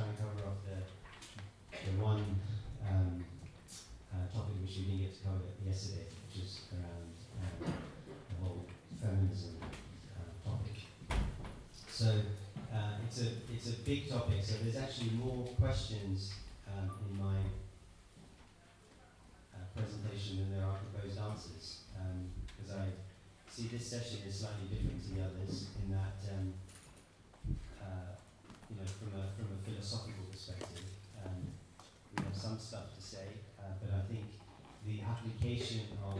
try and cover off the, the one um, uh, topic which we didn't get to cover yesterday, which is around um, the whole feminism uh, topic. So uh, it's a it's a big topic. So there's actually more questions um, in my uh, presentation than there are proposed answers, because I see this session is slightly different to the others in that. Know, from a from a philosophical perspective, um, we have some stuff to say, uh, but I think the application of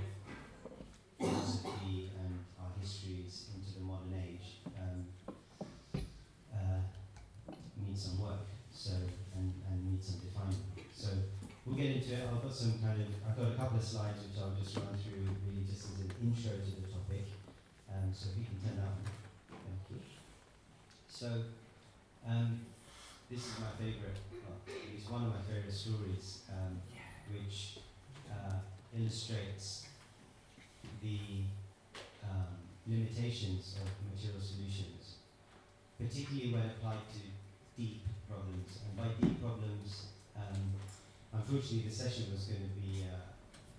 philosophy and our histories into the modern age um, uh, needs some work. So and, and needs some defining. So we'll get into it. I've got some kind of I've got a couple of slides which I'll just run through really just as an intro to the topic. Um, so if you can turn that. Thank you. So um, this is my favorite, it's one of my favorite stories, um, which uh, illustrates the um, limitations of material solutions, particularly when applied to deep problems. And by deep problems, um, unfortunately, the session was going to be. Uh,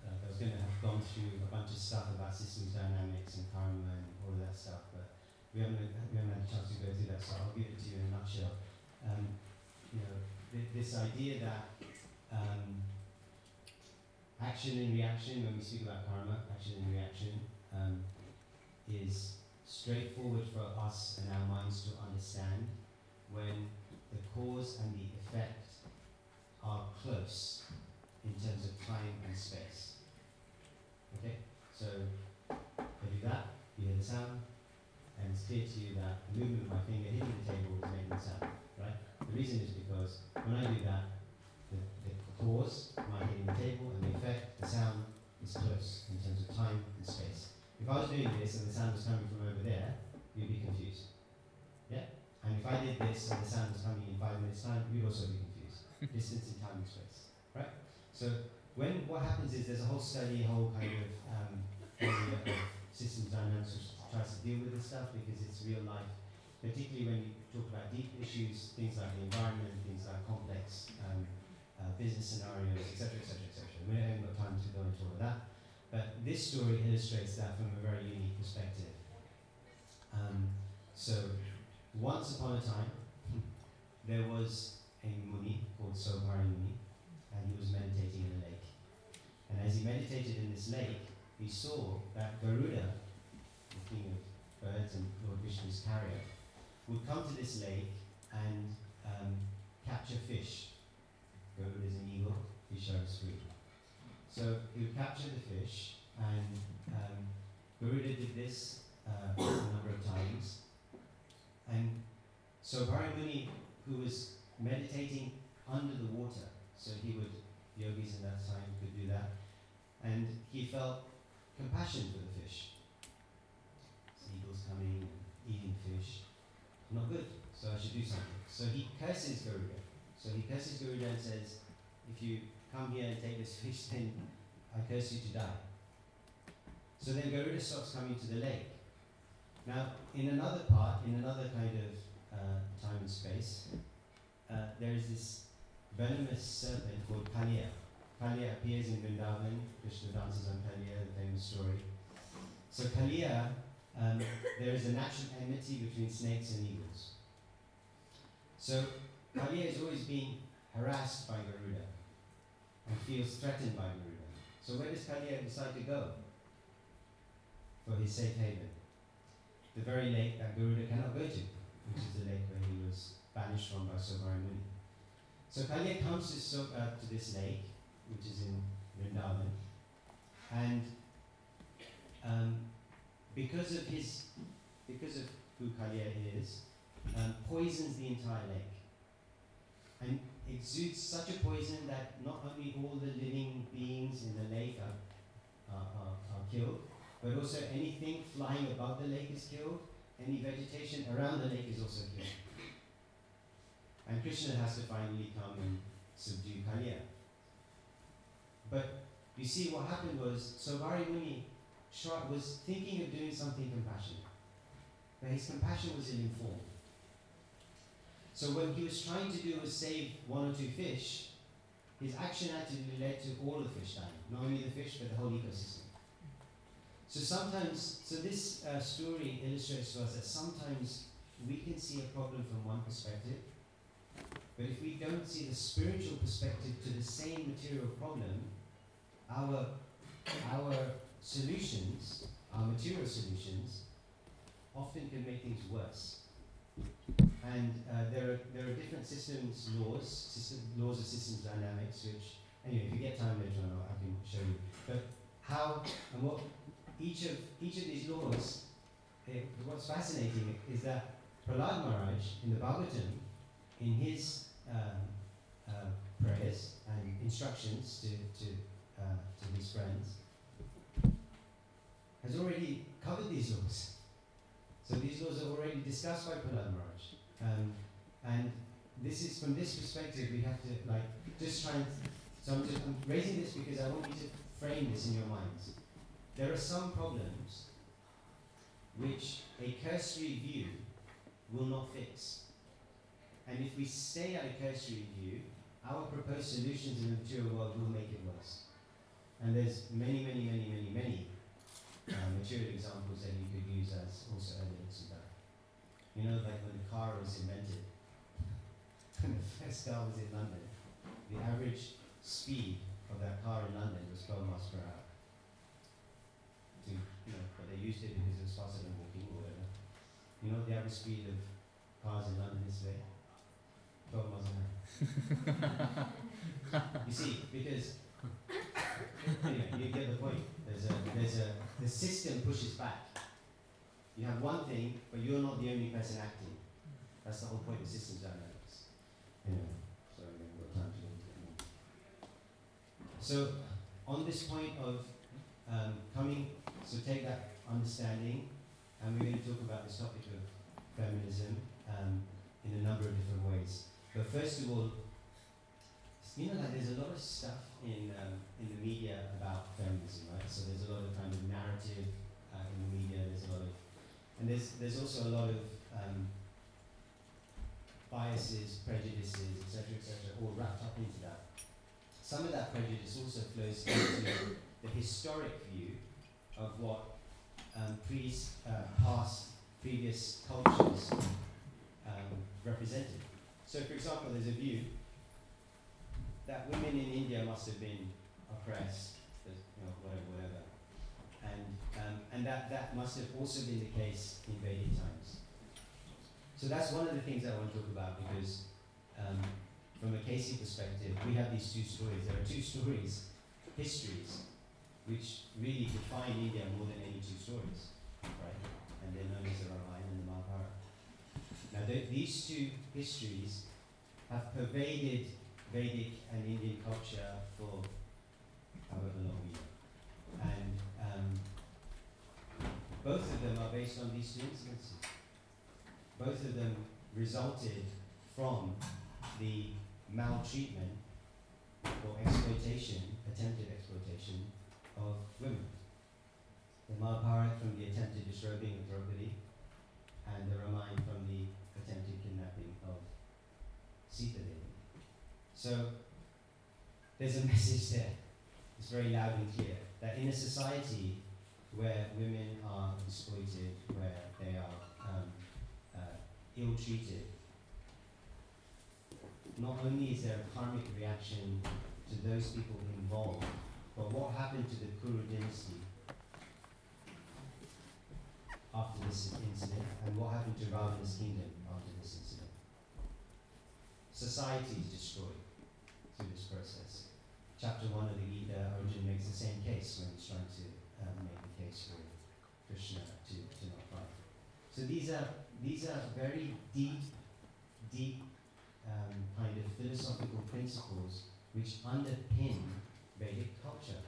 uh, I was going to have gone through a bunch of stuff about systems dynamics and karma and all of that stuff, we haven't, we haven't had a chance to go through that, so I'll give it to you in a nutshell. Um, you know, th- this idea that um, action and reaction, when we speak about karma, action and reaction, um, is straightforward for us and our minds to understand when the cause and the effect are close in terms of time and space. Okay? So, I do that, you hear the sound, and it's clear to you that the movement of my finger hitting the table is making the sound, right? The reason is because when I do that, the, the cause, my hitting the table, and the effect, the sound, is close in terms of time and space. If I was doing this and the sound was coming from over there, you'd be confused. Yeah? And if I did this and the sound was coming in five minutes' time, you'd also be confused. Distance in time and space. Right? So when what happens is there's a whole study, a whole kind of um, of systems dynamics tries to deal with this stuff because it's real life, particularly when you talk about deep issues, things like the environment, things like complex um, uh, business scenarios, etc., etc., etc. We haven't got time to go into all of that, but this story illustrates that from a very unique perspective. Um, so, once upon a time, there was a Muni called Sobhari Muni, and he was meditating in a lake. And as he meditated in this lake, he saw that Garuda, king of birds and Lord Vishnu's carrier, would come to this lake and um, capture fish. Garuda is an eagle, fish are food. So he would capture the fish, and um, Garuda did this uh, a number of times. And Sobhari Muni, who was meditating under the water, so he would, yogis in that time could do that, and he felt compassion for the fish. Eating fish, not good, so I should do something. So he curses Garuda. So he curses Garuda and says, if you come here and take this fish, then I curse you to die. So then Garuda stops coming to the lake. Now, in another part, in another kind of uh, time and space, uh, there is this venomous serpent called Kalia. Kalia appears in Vrindavan. Krishna dances on Kalia, the famous story. So Kalia, um, there is a natural enmity between snakes and eagles. So Kalia is always being harassed by Garuda and feels threatened by Garuda. So where does Kalia decide to go for his safe haven? The very lake that Garuda cannot go to, which is the lake where he was banished from by Sobhari Muni. So Kalia comes to, uh, to this lake, which is in Vrindavan, and um, because of his, because of who Kalia is, um, poisons the entire lake, and exudes such a poison that not only all the living beings in the lake are, are, are, are killed, but also anything flying above the lake is killed, any vegetation around the lake is also killed. And Krishna has to finally come and subdue Kalia. But you see, what happened was Sobhari Muni was thinking of doing something compassionate, but his compassion was informed. So what he was trying to do was save one or two fish. His action actually led to all the fish dying, not only the fish but the whole ecosystem. So sometimes, so this uh, story illustrates to us that sometimes we can see a problem from one perspective, but if we don't see the spiritual perspective to the same material problem, our our solutions, our material solutions, often can make things worse. And uh, there, are, there are different systems laws, system, laws of systems dynamics, which, anyway, if you get time later on, I can show you. But how and what each of, each of these laws, it, eh, what's fascinating is that Prahlad Maharaj in the Bhagavatam, in his um, uh, prayers and instructions to, to, uh, to his friends, has already covered these laws. So these laws are already discussed by Prahlad Maharaj. Um, and this is, from this perspective, we have to, like, just try and, so I'm, just, I'm raising this because I want you to frame this in your minds. There are some problems which a cursory view will not fix. And if we stay at a cursory view, our proposed solutions in the material world will make it worse. And there's many, many, many, many, many uh, material examples that you could use as also evidence of that. You know, like when the car was invented, when the first car was in London, the average speed of that car in London was 12 miles per hour. To, you know, but they used it because it was faster than walking or whatever. You know the average speed of cars in London is today? 12 miles an hour. you see, because anyway, you get the point. There's a, the system pushes back. You have one thing, but you're not the only person acting. That's the whole point of systems dynamics. So, on this point of um, coming, so take that understanding, and we're going to talk about this topic of feminism um, in a number of different ways. But first of all, you know, like there's a lot of stuff in um, in the media about feminism, right? So there's a lot of kind of narrative uh, in the media. There's a lot of, and there's there's also a lot of um, biases, prejudices, etc., etc., all wrapped up into that. Some of that prejudice also flows into the historic view of what um, pre, uh, past, previous cultures um, represented. So, for example, there's a view that women in India must have been oppressed, you know, whatever, whatever. And, um, and that, that must have also been the case in Vedic times. So that's one of the things I want to talk about because um, from a Casey perspective, we have these two stories. There are two stories, histories, which really define India more than any two stories, right? And they're known as the Ramayana and the Mahabharata. Now, th- these two histories have pervaded Vedic and Indian culture for however long we. And um, both of them are based on these two incidences. Both of them resulted from the maltreatment or exploitation, attempted exploitation of women. The Mahabharata from the attempted disrobing of Draupadi, and the Ramayana from the attempted kidnapping of Sita. So there's a message there. It's very loud and clear that in a society where women are exploited, where they are um, uh, ill treated, not only is there a karmic reaction to those people involved, but what happened to the Kuru dynasty after this incident, and what happened to Ravana's kingdom after this incident? Society is destroyed this process. Chapter 1 of the Gita, Arjuna makes the same case when he's trying to um, make the case for Krishna to, to not fight. So these are, these are very deep, deep um, kind of philosophical principles which underpin Vedic culture.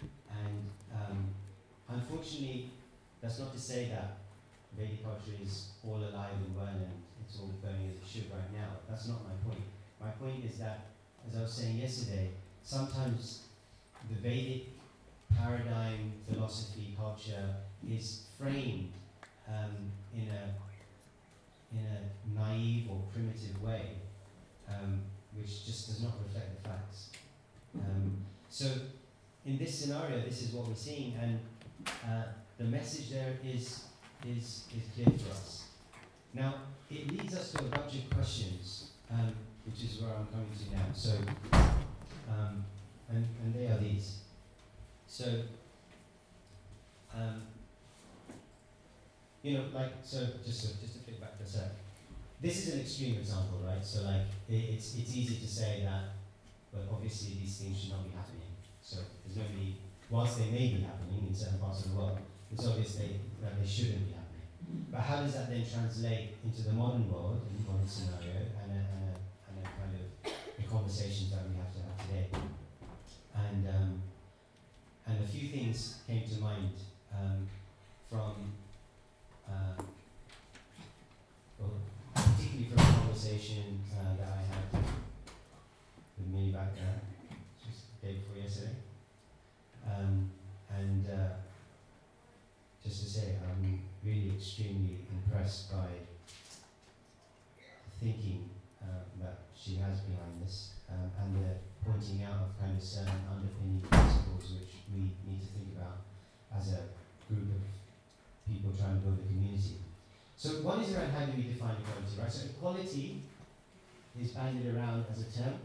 And um, unfortunately, that's not to say that Vedic culture is all alive and well and it's all going as it should right now. That's not my point. My point is that, as I was saying yesterday, sometimes the Vedic paradigm, philosophy, culture is framed um, in a in a naive or primitive way, um, which just does not reflect the facts. Um, so, in this scenario, this is what we're seeing, and uh, the message there is, is, is clear for us. Now, it leads us to a bunch of questions, um, which is where I'm coming to now. So, um, and, and they are these. So, um, you know, like, so just to, just to flip back for a sec. This is an extreme example, right? So, like, it, it's, it's easy to say that, but obviously these things should not be happening. So, there's nobody, whilst they may be happening in certain parts of the world, it's obvious they, that they shouldn't be happening. But how does that then translate into the modern world, in the modern scenario, and a, and a, and a kind of the conversations that we have to have today? And, um, and a few things came to mind um, from, uh, well, particularly from a conversation uh, that I had with me back there, just the day before yesterday. Um, and uh, just to say, I'm really extremely impressed by thinking she has behind this um, and the pointing out of kind of certain underpinning principles which we need to think about as a group of people trying to build a community. So one is around how do we define equality, right? So equality is bandied around as a term,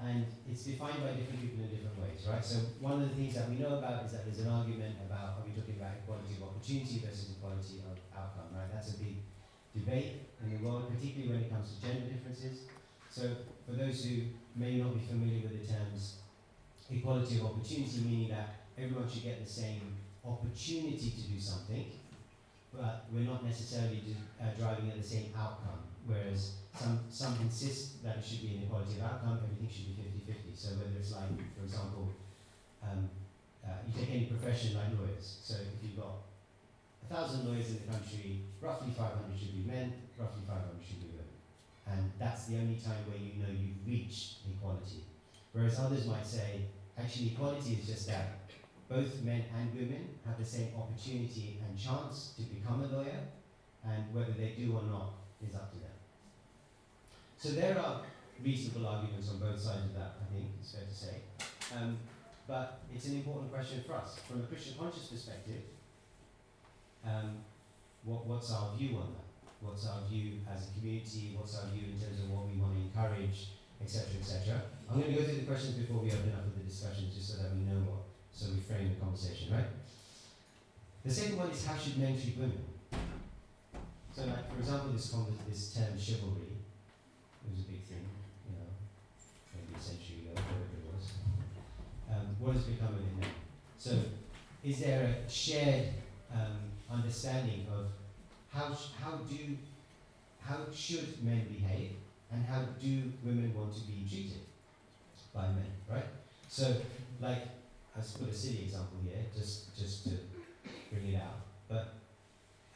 and it's defined by different people in different ways, right? So one of the things that we know about is that there's an argument about are we talking about equality of opportunity versus equality of outcome, right? That's a big debate in the world, particularly when it comes to gender differences. So for those who may not be familiar with the terms equality of opportunity, meaning that everyone should get the same opportunity to do something, but we're not necessarily do, uh, driving at the same outcome. Whereas some, some insist that it should be an equality of outcome, everything should be 50 50. So, whether it's like, for example, um, uh, you take any profession like lawyers. So, if you've got a thousand lawyers in the country, roughly 500 should be men, roughly 500 should be. And that's the only time where you know you've reached equality. Whereas others might say, actually, equality is just that both men and women have the same opportunity and chance to become a lawyer, and whether they do or not is up to them. So there are reasonable arguments on both sides of that, I think, it's fair to say. Um, but it's an important question for us. From a Krishna conscious perspective, um, what, what's our view on that? What's our view as a community? What's our view in terms of what we want to encourage, etc., etc.? I'm going to go through the questions before we open up for the discussion, just so that we know what so we frame the conversation, right? The second one is how should men treat women? So, like for example, this this term chivalry it was a big thing, you know, maybe a century ago, whatever it was. Um, what has become of it now? So, is there a shared um, understanding of how how do how should men behave and how do women want to be treated by men, right? So, like I just put a silly example here, just just to bring it out. But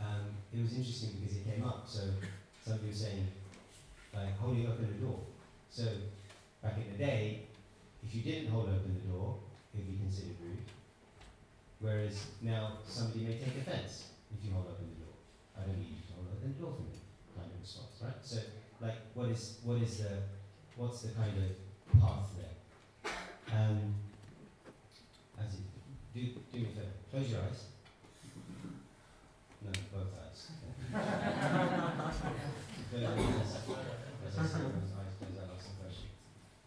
um, it was interesting because it came up. So somebody was saying, like holding open the door. So back in the day, if you didn't hold open the door, it would be considered rude. Whereas now somebody may take offence if you hold open the the door for kind of response, right? So like what is what is the what's the kind of path there? Um, as you do, do me a favor. Close your eyes. No, both eyes.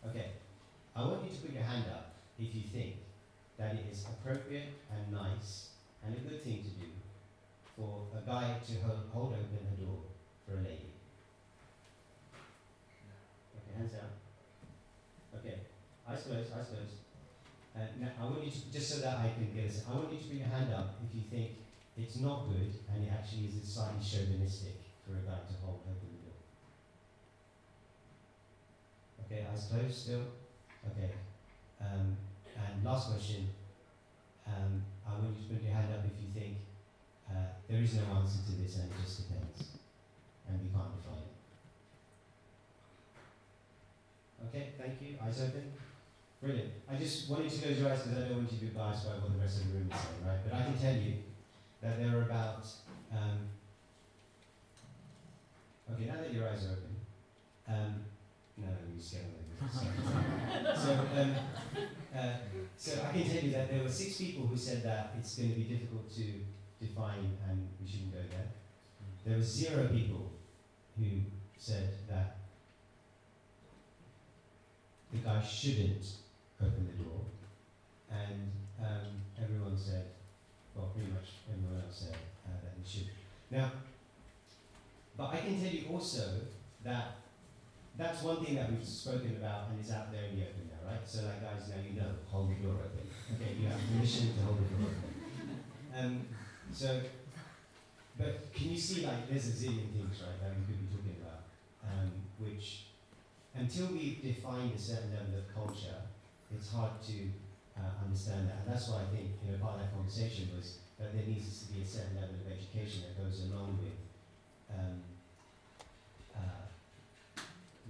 okay. I want you to put your hand up if you think that it is appropriate and nice and a good thing to do for a guy to hold, hold open the door for a lady. Okay, hands down. Okay, I suppose, eyes closed. Uh, now, I want you to, just so that I can get a I want you to put your hand up if you think it's not good and it actually is slightly chauvinistic for a guy to hold open the door. Okay, I suppose still? Okay. Um, and last question. Um, I want you to put your hand up if you think uh, there is no answer to this and it just depends. And we can't define it. Okay, thank you. Eyes open. Brilliant. I just wanted to close your eyes because I don't want you to be biased by what the rest of the room is saying, right? But I can tell you that there are about um, Okay, now that your eyes are open, um, no, you scared me. so, um, uh, so I can tell you that there were six people who said that it's going to be difficult to define and we shouldn't go there. There were zero people who said that the guy shouldn't open the door, and um, everyone said, well, pretty much everyone else said uh, that he should. Now, but I can tell you also that that's one thing that we've spoken about and is out there in the open now, right? So, like, guys, now you know, hold the door open. Okay, you have permission to hold the door open. Um, so, but can you see, like, there's a zillion things, right, that we could be talking about, um, which, until we define a certain level of culture, it's hard to uh, understand that. And that's why I think, you know, part of that conversation was that there needs to be a certain level of education that goes along with um, uh,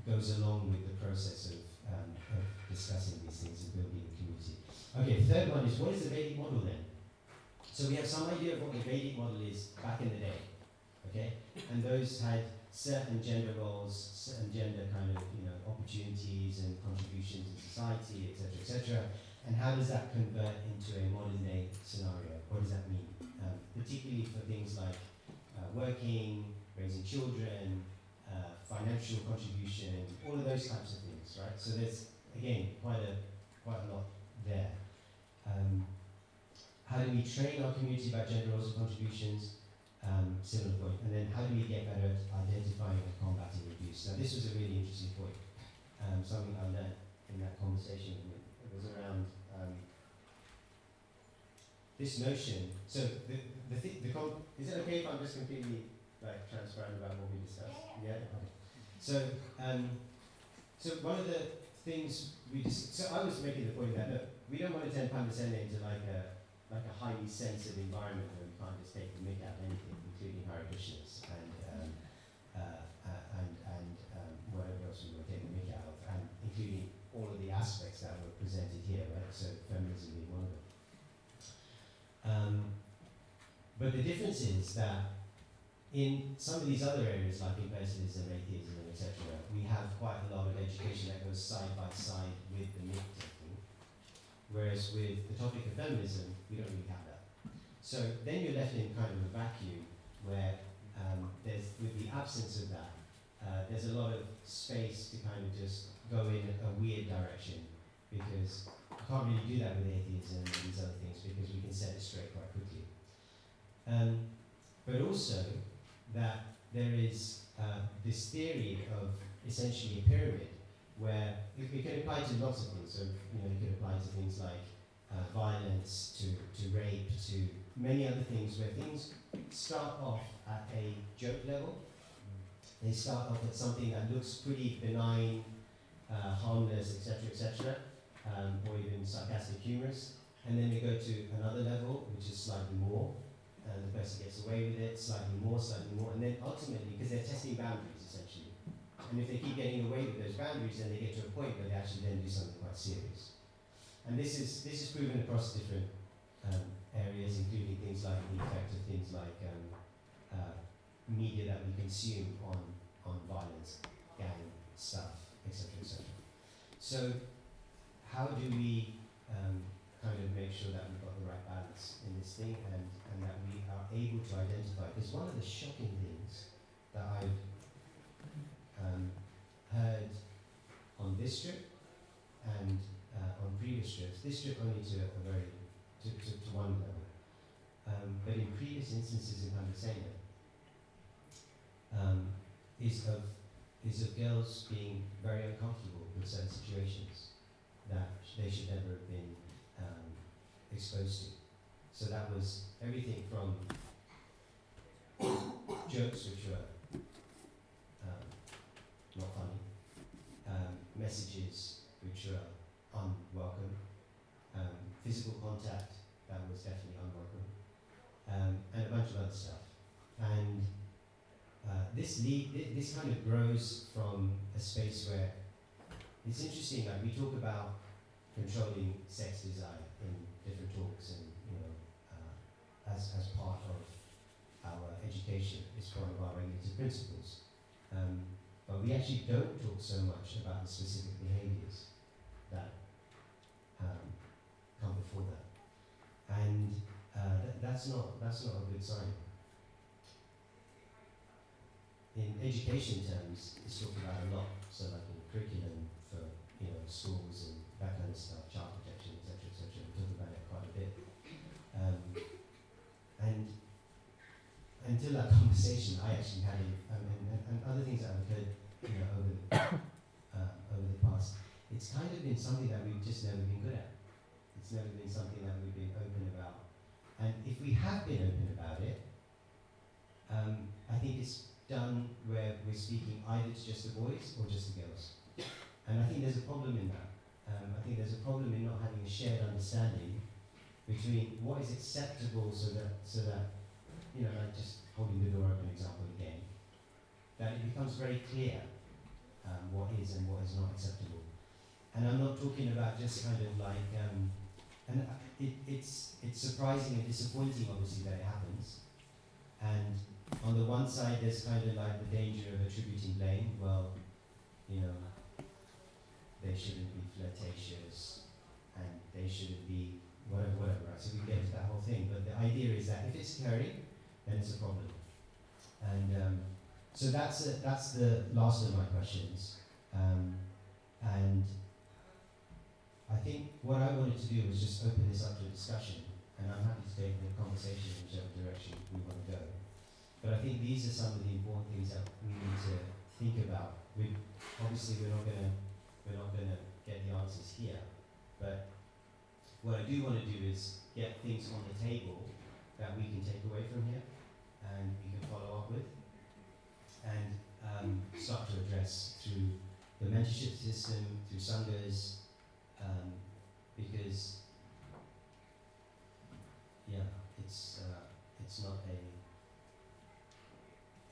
goes along with the process of, um, of discussing these things and building a community. Okay, third one is what is the Vedic model then? So we have some idea of what the Vedic model is back in the day, okay? And those had certain gender roles, certain gender kind of you know opportunities and contributions in society, etc., etc. And how does that convert into a modern day scenario? What does that mean? Um, particularly for things like uh, working, raising children, uh, financial contribution, all of those types of things, right? So there's again quite a quite a lot there. Um, how do we train our community about gender roles and contributions? Um, similar point. And then how do we get better at identifying and combating abuse? Now this was a really interesting point. Um, something I learned in that conversation. It was around um, this notion. So the the, th- the com- is it okay if I'm just completely like transparent about what we discussed? Yeah. yeah? Okay. So um, so one of the things we just so I was making the point that look, we don't want to turn Pandava Sena into like a like a highly sensitive environment where we can't just take the mick out of anything, including Hare Krishnas and um, uh, uh, and and um, whatever else we to take the mick out of, and including all of the aspects that were presented here, right? So feminism being one of them. Um, but the difference is that in some of these other areas, like Impersonalism, atheism, and etc., we have quite a lot of education that goes side by side with the taking. Whereas with the topic of feminism, we don't really have that. So then you're left in kind of a vacuum where um, there's, with the absence of that, uh, there's a lot of space to kind of just go in a weird direction because you can't really do that with atheism and these other things because we can set it straight quite quickly. Um, but also that there is uh, this theory of essentially a pyramid where it, it, can apply to lots of things. So you know, it can apply to things like uh, violence, to, to rape, to many other things where things start off at a joke level. They start off at something that looks pretty benign, uh, harmless, etc., etc., um, or even sarcastic, humorous, and then they go to another level, which is slightly more, and the person gets away with it, slightly more, slightly more, and then ultimately, because they're testing boundaries and if they keep getting away with those boundaries, then they get to a point where they actually then do something quite serious. And this is this is proven across different um, areas, including things like the effect of things like um, uh, media that we consume on on violence, gang stuff, etc., etc. So, how do we um, kind of make sure that we've got the right balance in this thing and, and that we are able to identify? Because one of the shocking things that I've um, heard on this trip and uh, on previous trips, this trip only to a very to, to, to one level, um, but in previous instances in Pandava Sena, um, is of is of girls being very uncomfortable with certain situations that they should never have been um, exposed to. So that was everything from jokes which were not funny, um, messages which were unwelcome, um, physical contact that was definitely unwelcome, um, and a bunch of other stuff. And uh, this lead, this kind of grows from a space where it's interesting. Like we talk about controlling sex desire in different talks, and you know, uh, as as part of our education, it's one of our regulative principles. Um, but we actually don't talk so much about the specific behaviors that um, come before that. And uh, th- that's, not, that's not a good sign. In education terms, it's talked about a lot. So, like in curriculum for you know schools and that kind of stuff, child protection, etc., etc. We talk about it quite a bit. Um, and until that conversation, I actually had um, and, and other things that have occurred, you know, over the, uh, over the past. It's kind of been something that we've just never been good at. It's never been something that we've been open about. And if we have been open about it, um, I think it's done where we're speaking either to just the boys or just the girls. And I think there's a problem in that. Um, I think there's a problem in not having a shared understanding between what is acceptable so that, so that you know, like just holding the door open example again, that it becomes very clear um, what is and what is not acceptable. And I'm not talking about just kind of like, um, and it, it's, it's surprising and disappointing, obviously, that it happens. And on the one side, there's kind of like the danger of attributing blame. Well, you know, they shouldn't be flirtatious, and they shouldn't be whatever, whatever. Right? So we get into that whole thing. But the idea is that if it's occurring, then it's a problem. And um, so that's that's the last of my questions. Um, and I think what I wanted to do was just open this up to discussion, and I'm happy to take the conversation in whichever direction we want to go. But I think these are some of the important things that we need to think about. We obviously we're not gonna we're not gonna get the answers here, but what I do want to do is get things on the table that we can take away from here and we can follow up with and um, start to address through the mentorship system, through sanghas, um, because yeah, it's uh, it's not a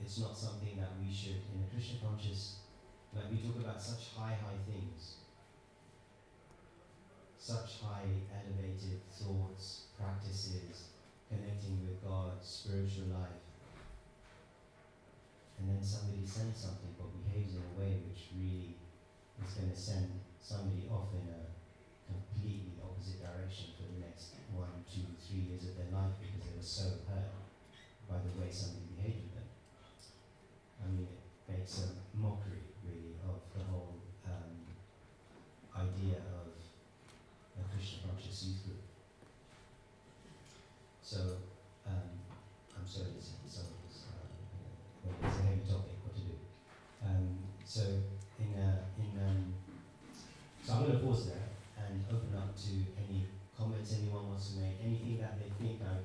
it's not something that we should in a Krishna conscious like we talk about such high high things such high elevated thoughts practices connecting with God spiritual life and then somebody sends something but behaves in a way which really is going to send somebody off in a completely opposite direction for the next one, two, three years of their life because they were so hurt by the way somebody behaved with them. I mean, it makes a mockery, really, of the whole um, idea of a Krishna conscious youth group. So, so, in, uh, in um, so I'm going to pause there and open up to any comments anyone wants to make, anything that they think like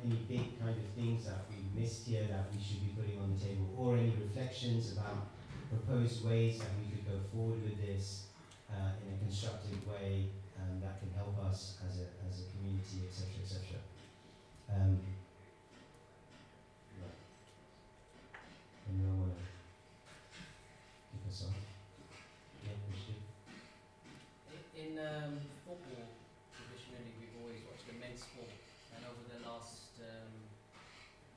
any big kind of things that we missed here that we should be putting on the table, or any reflections about proposed ways that we could go forward with this uh, in a constructive way um, that can help us as a, as a community, etc., etc. Um, right. Anyone want to um, football, traditionally we've always watched the men's sport, and over the last um,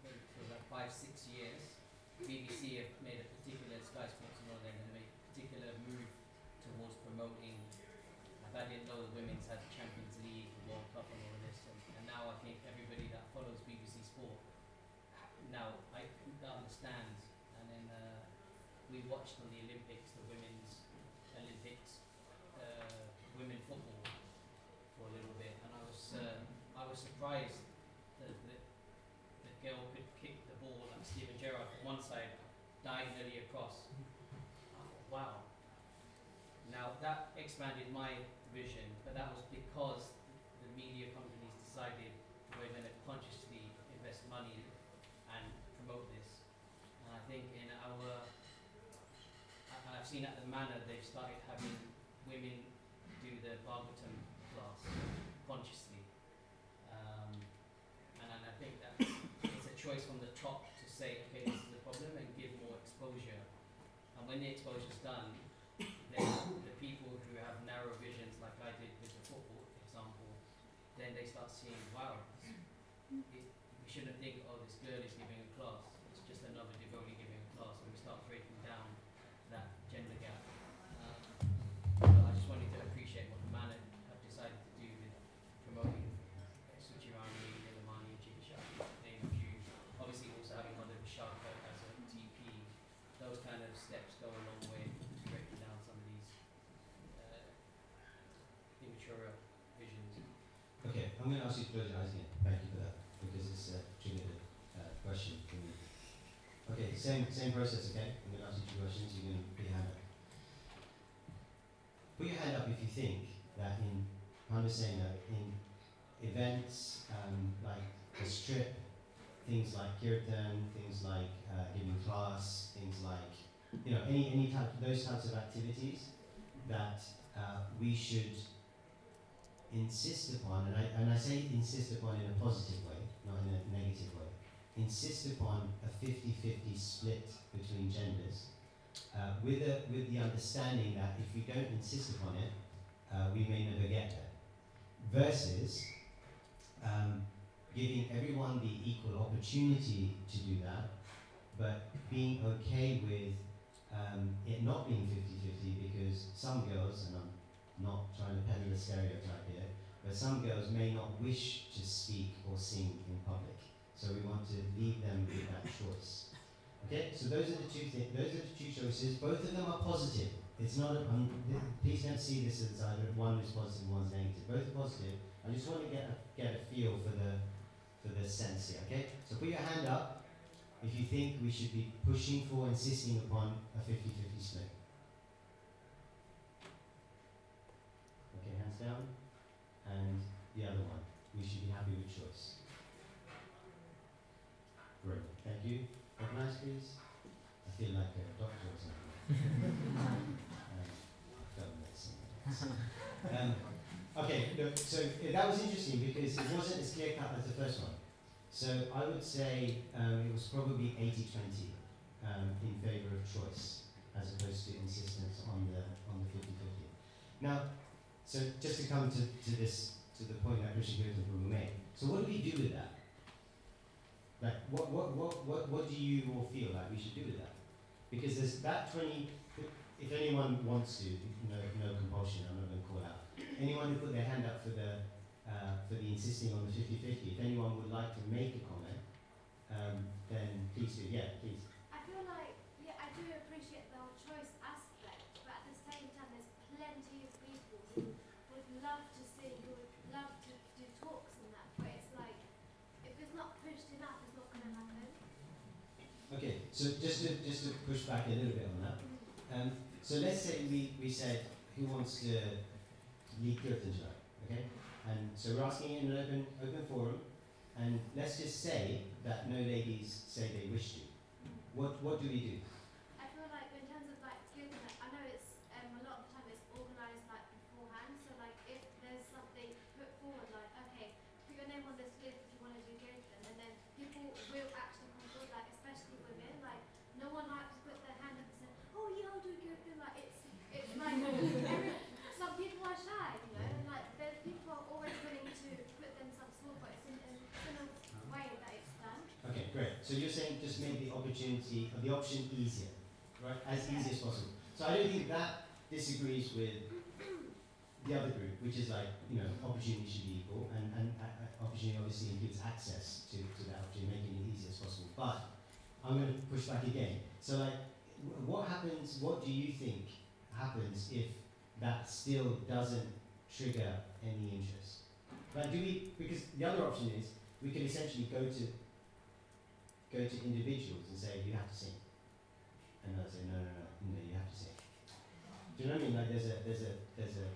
maybe for about five, six years, BBC have made a particular Sky Sports and all them have made a particular move towards promoting. I didn't know the women's had the Champions League, the World Cup, and all of this, and, and now I think everybody that follows BBC Sport now I understands. And then uh, we watched on the Olympics, the women's Olympics, uh, women football for a little bit, and I was um, I was surprised that that the girl could kick the ball like Steven Gerrard from one side diagonally across. Thought, wow. Now that expanded my vision, but that was because the media companies decided we're going to consciously invest money and promote this. And I think in our, I've seen at the Manor they've started having women do the Bhagavatam class consciously. Um, and, and I think that it's a choice from the top to say, okay, this is a problem and give more exposure. And when the exposure's done, I'm going to ask you to close your eyes again. Thank you for that, because it's uh, triggered a uh, question for me. Okay, same same process, okay? I'm going to ask you two questions. You're going to put your hand up. Put your hand up if you think that in, I'm just saying that in events um, like the strip, things like kirtan, things like uh, giving class, things like, you know, any, any type, those types of activities that uh, we should insist upon, and I, and I say insist upon in a positive way, not in a negative way, insist upon a 50-50 split between genders, uh, with, the, with the understanding that if we don't insist upon it, uh, we may never get there. Versus um, giving everyone the equal opportunity to do that, but being okay with um, it not being 50-50 because some girls, and I'm not trying to peddle a stereotype here, but some girls may not wish to speak or sing in public. So we want to leave them with that choice. Okay, so those are the two things. Those are the two choices. Both of them are positive. It's not. A, um, please don't see this as either one is positive, one's negative. Both are positive. I just want to get a, get a feel for the for the sense here. Okay, so put your hand up if you think we should be pushing for, insisting upon a 50-50 split. Okay, hands down. And the other one. We should be happy with choice. Great. Thank you. Recognize, please. I feel like a doctor or something. um, I felt. Um, okay, look, so that was interesting because it wasn't as clear cut as the first one. So I would say um, it was probably 80-20 um, in favour of choice as opposed to insistence on the on the 50-50. Now, so just to come to, to this to the point that Richard Gilden made. So what do we do with that? Like, what, what, what, what, what do you all feel like we should do with that? Because there's that 20, if anyone wants to, no, no compulsion, I'm not going to call out. Anyone who put their hand up for the, uh, for the insisting on the 50-50, if anyone would like to make a comment, um, then please do. Yeah, please. I feel like, yeah, I do appreciate the whole choice aspect, but at the same time, there's plenty of people who would love to sing, who would love to do talks and that, but it's like, if it's not pushed enough, it's not going to happen. Okay, so just to, just to push back a little bit on that. Um, so let's say we, we said, who wants to lead Kirtan tonight, okay? And so we're asking in an open, open forum, and let's just say that no ladies say they wish to. What, what do we do? I feel like in terms of like giving it, I know it's um, a lot of the time it's organised like beforehand. So like if there's something put forward, like okay, put your name on this list if you want to do kirtan, and then people will actually come forward, like especially women. Like no one likes to put their hand up and say, oh yeah, I'll do kirtan. Like it's it's like every, some people are shy, you know, and like there's people are always willing to put themselves forward, but it's in, in, in a way that it's done. Okay, great. So you're saying just make the opportunity, or the option easier, right? As easy as possible. So I don't think that disagrees with the other group, which is like, you know, opportunity should be equal, and, and uh, uh, opportunity obviously includes access to, to that opportunity, making it easy as possible. But I'm going to push back again. So like, what happens, what do you think happens if that still doesn't trigger any interest? Like, do we, because the other option is, we could essentially go to go to individuals and say you have to sing, and they'll say no, no, no, no, you have to sing. Do you know what I mean? Like there's a there's a there's a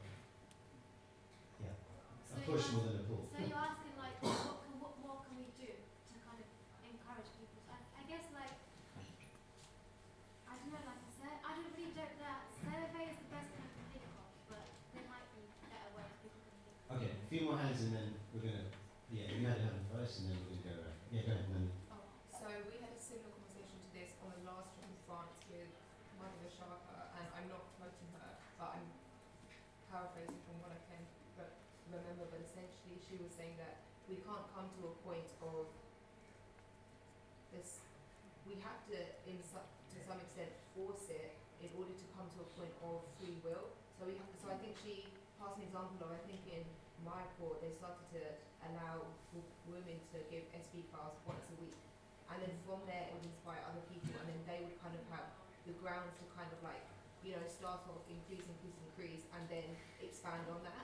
yeah So a push more than a pull. So you're asking like, what, can, what more can we do to kind of encourage people? I, I guess like, I don't know, like I said, I don't really don't know. Survey is the best thing I can think of, but there might be better ways people can think. of. Okay, a few more hands and then we're gonna yeah you had happen first and then we're gonna go around. Yeah, go ahead, Nani. Oh, so we had a similar conversation to this on the last trip in France with Madhya Shaka, and I'm not quoting her, but I'm paraphrasing from what I can re- remember. But essentially, was saying that we can't come to a point of this. We have to, in su- to some extent, force it in order to come to a point of free will. So we have. So I think she passed an example of I think in my court they started to allow women to give SB files once a week, and then from there it would inspire other people, and then they would kind of have the grounds to kind of like, you know, start off increase, increase, increase, and then expand on that.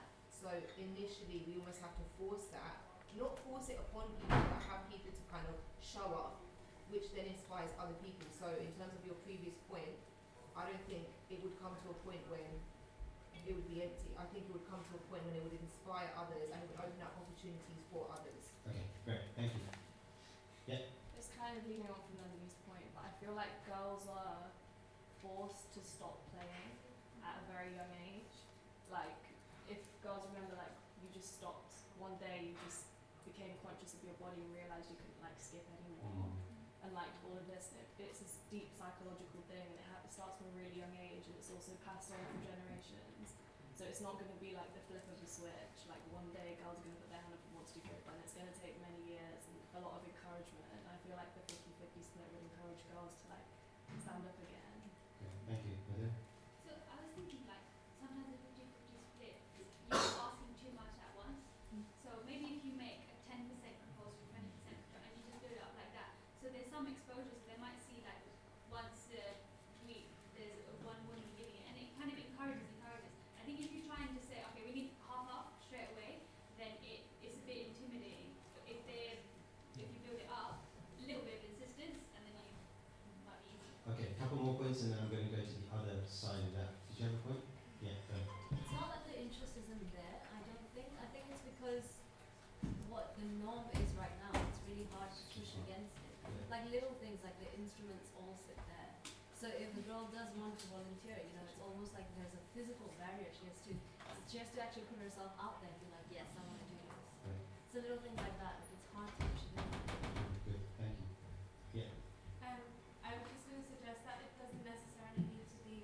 So initially, we almost have to force that, not force it upon people, but have people to kind of show up, which then inspires other people. So in terms of your previous point, I don't think it would come to a point when it would be empty. I think it would come to a point when it would inspire others and it would open up opportunities for others. Okay, great, thank you. Yeah. It's kind of leading on from Nandi's point, but I feel like girls are forced to stop playing at a very young age. Like, if girls remember, like, you just stopped one day, you just became conscious of your body and realised you couldn't, like, skip anymore. Mm-hmm. And, like, all of this, it, it's this deep psychological thing, and it, ha- it starts from a really young age, and it's also passed on through generations. So it's not going to be like the flip of a switch. Like one day, girls are going to put their hand up and want to do football, and it's going to take many years and a lot of encouragement. And I feel like the 50-50 split would encourage girls to like stand up again. Okay, thank you. Madam? So I was thinking like sometimes a 50 50 split, you're asking too much at once. Mm. So maybe if you make a 10% proposal, 20% proposal, and you just build it up like that. So there's some exposure, so they might see like once a week there's a one woman giving it, and it kind of encourages, encourages. I think if you try and just say, okay, we need half half straight away, then it, it's a bit intimidating. But if they, if you build it up, a little bit of insistence, and then you might be easy. Okay, a couple more points and then I'm going to go to the other side of that. Did you have a point? Yeah, go. It's not that the interest isn't there, I don't think. I think it's because what the norm is right now, it's really hard to push against it. Yeah. Like little things like the instruments all sit there. So if a girl does want to volunteer, you know, it's almost like there's a physical barrier. She has to she has to actually put herself out there and be like, Yes, I wanna do this. Right. So little things like that, like it's hard to push against. Good, thank you. Um, I was just going to suggest that it doesn't necessarily need to be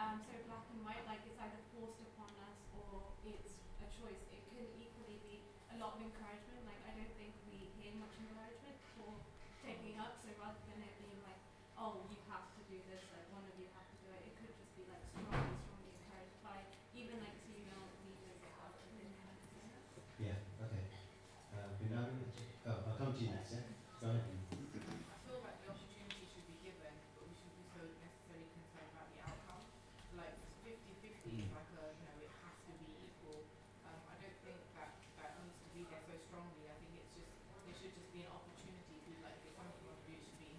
um, so black and white, like it's either forced upon us or it's a choice. It can equally be a lot of encouragement. Like I don't think we hear much encouragement for taking up. So rather than it being like, oh, you have to do this, like one of you have to do it, it could just be like strongly, strongly encouraged by even like female leaders other within Yeah, okay. Uh, oh, I'll come to you next, yeah? Go ahead. I feel like the opportunity should be given, but we shouldn't be so necessarily concerned about the outcome. Like 50-50 is like a, you know, it has to be equal. Um, I don't think that that needs to be there so strongly. I think it's just, there should just be an opportunity to like, if someone wants to do it, it should be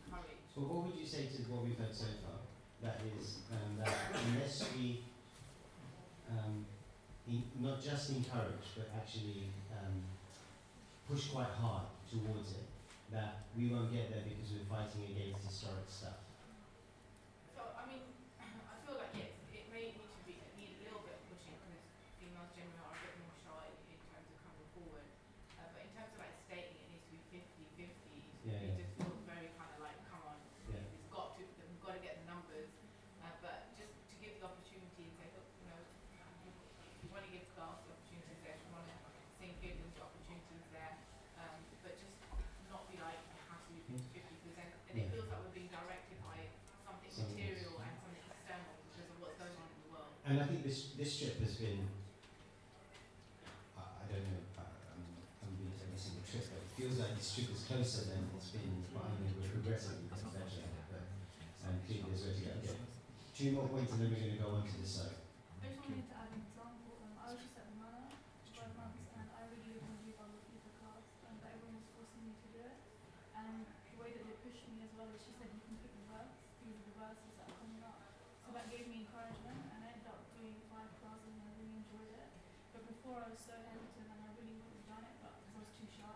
Well, what would you say to what we've heard so far? That is, um, that unless we um, not just encourage, but actually um, push quite hard towards it, that we won't get there because we're fighting against historic stuff. So, I mean, I feel like yes, it may need to be, need a little bit of pushing because females generally are a bit more shy in terms of coming forward. Uh, but in terms of like stating it needs to be 50-50, Yeah, it yeah. just feels very kind of like, come on, Yeah. it's got to, we've got to get the numbers. Uh, but just to give the opportunity and say, look, you know, we want to give girls the opportunities there, we want to sing good the opportunities there. Um, but just not be like, it has to be 50-50 percent. And it Yeah. feels like we're being directed by something Something material else. and something external because of what's going on in the world. And I think this this trip has been, I, I don't know, I'm, I'm every single trip, but it feels like this trip is closer than it's been, but I mean, we're progressing, getting better but um, clearly there's to go. Okay, two more points and then we're going to go on to the side. I just wanted to add an example. Um, I was just at the manor for five months and I really wanted to do bubble people cast and but everyone was forcing me to do it. And the way that they pushed me as well is she said you can pick the verse, these are the verses that are coming up. So that gave me encouragement and I ended up doing five classes and I really enjoyed it. But before I was so hesitant and I really would have done it but I was too shy.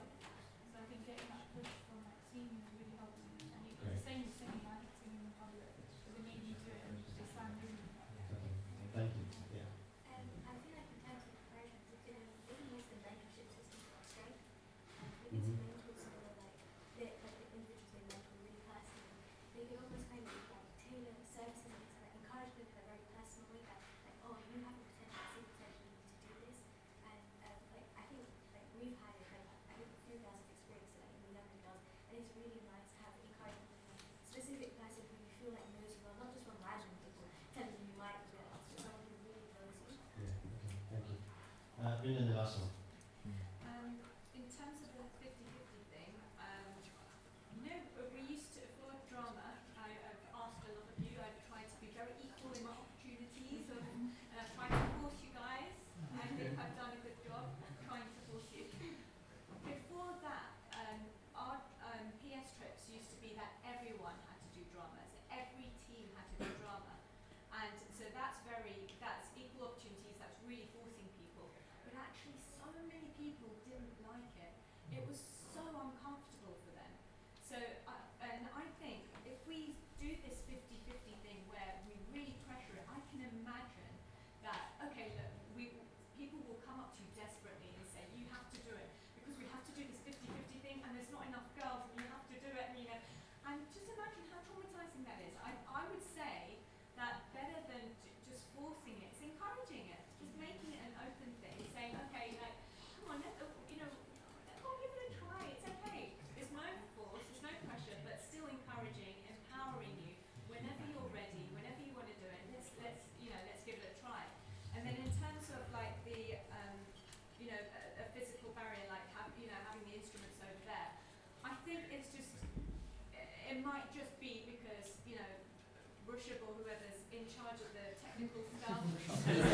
So I think getting that push from like seniors really helped me. And it's Great. the same with singing, I hate singing in public. Because it made me do it and just stand in Okay, thank you. Yeah. Um, I feel like in terms of encouragement, we can really use the mentorship system for strength. Um, we need Mhm. to mentor someone like the, like the individuals they mentor really personally. They can almost kind of like tailor services and like encourage them in a very personal way that like, oh, you have the potential, I see the potential in you to do this. And um, like I think like we've had it like I think a few girls have experienced it like in the younger girls, and it's really nice to have encouragement from a specific person who you feel like knows you well, not just from random people telling you you might do it, but someone who really knows you. Yeah, okay, thank you. Uh, Rinna, the last one. Um, in terms of the 50-50 thing, um, you know, uh, we used to, for drama, I, I've asked a lot of you, I've tried it might just be because, you know, Rushab or whoever's in charge technical stuff.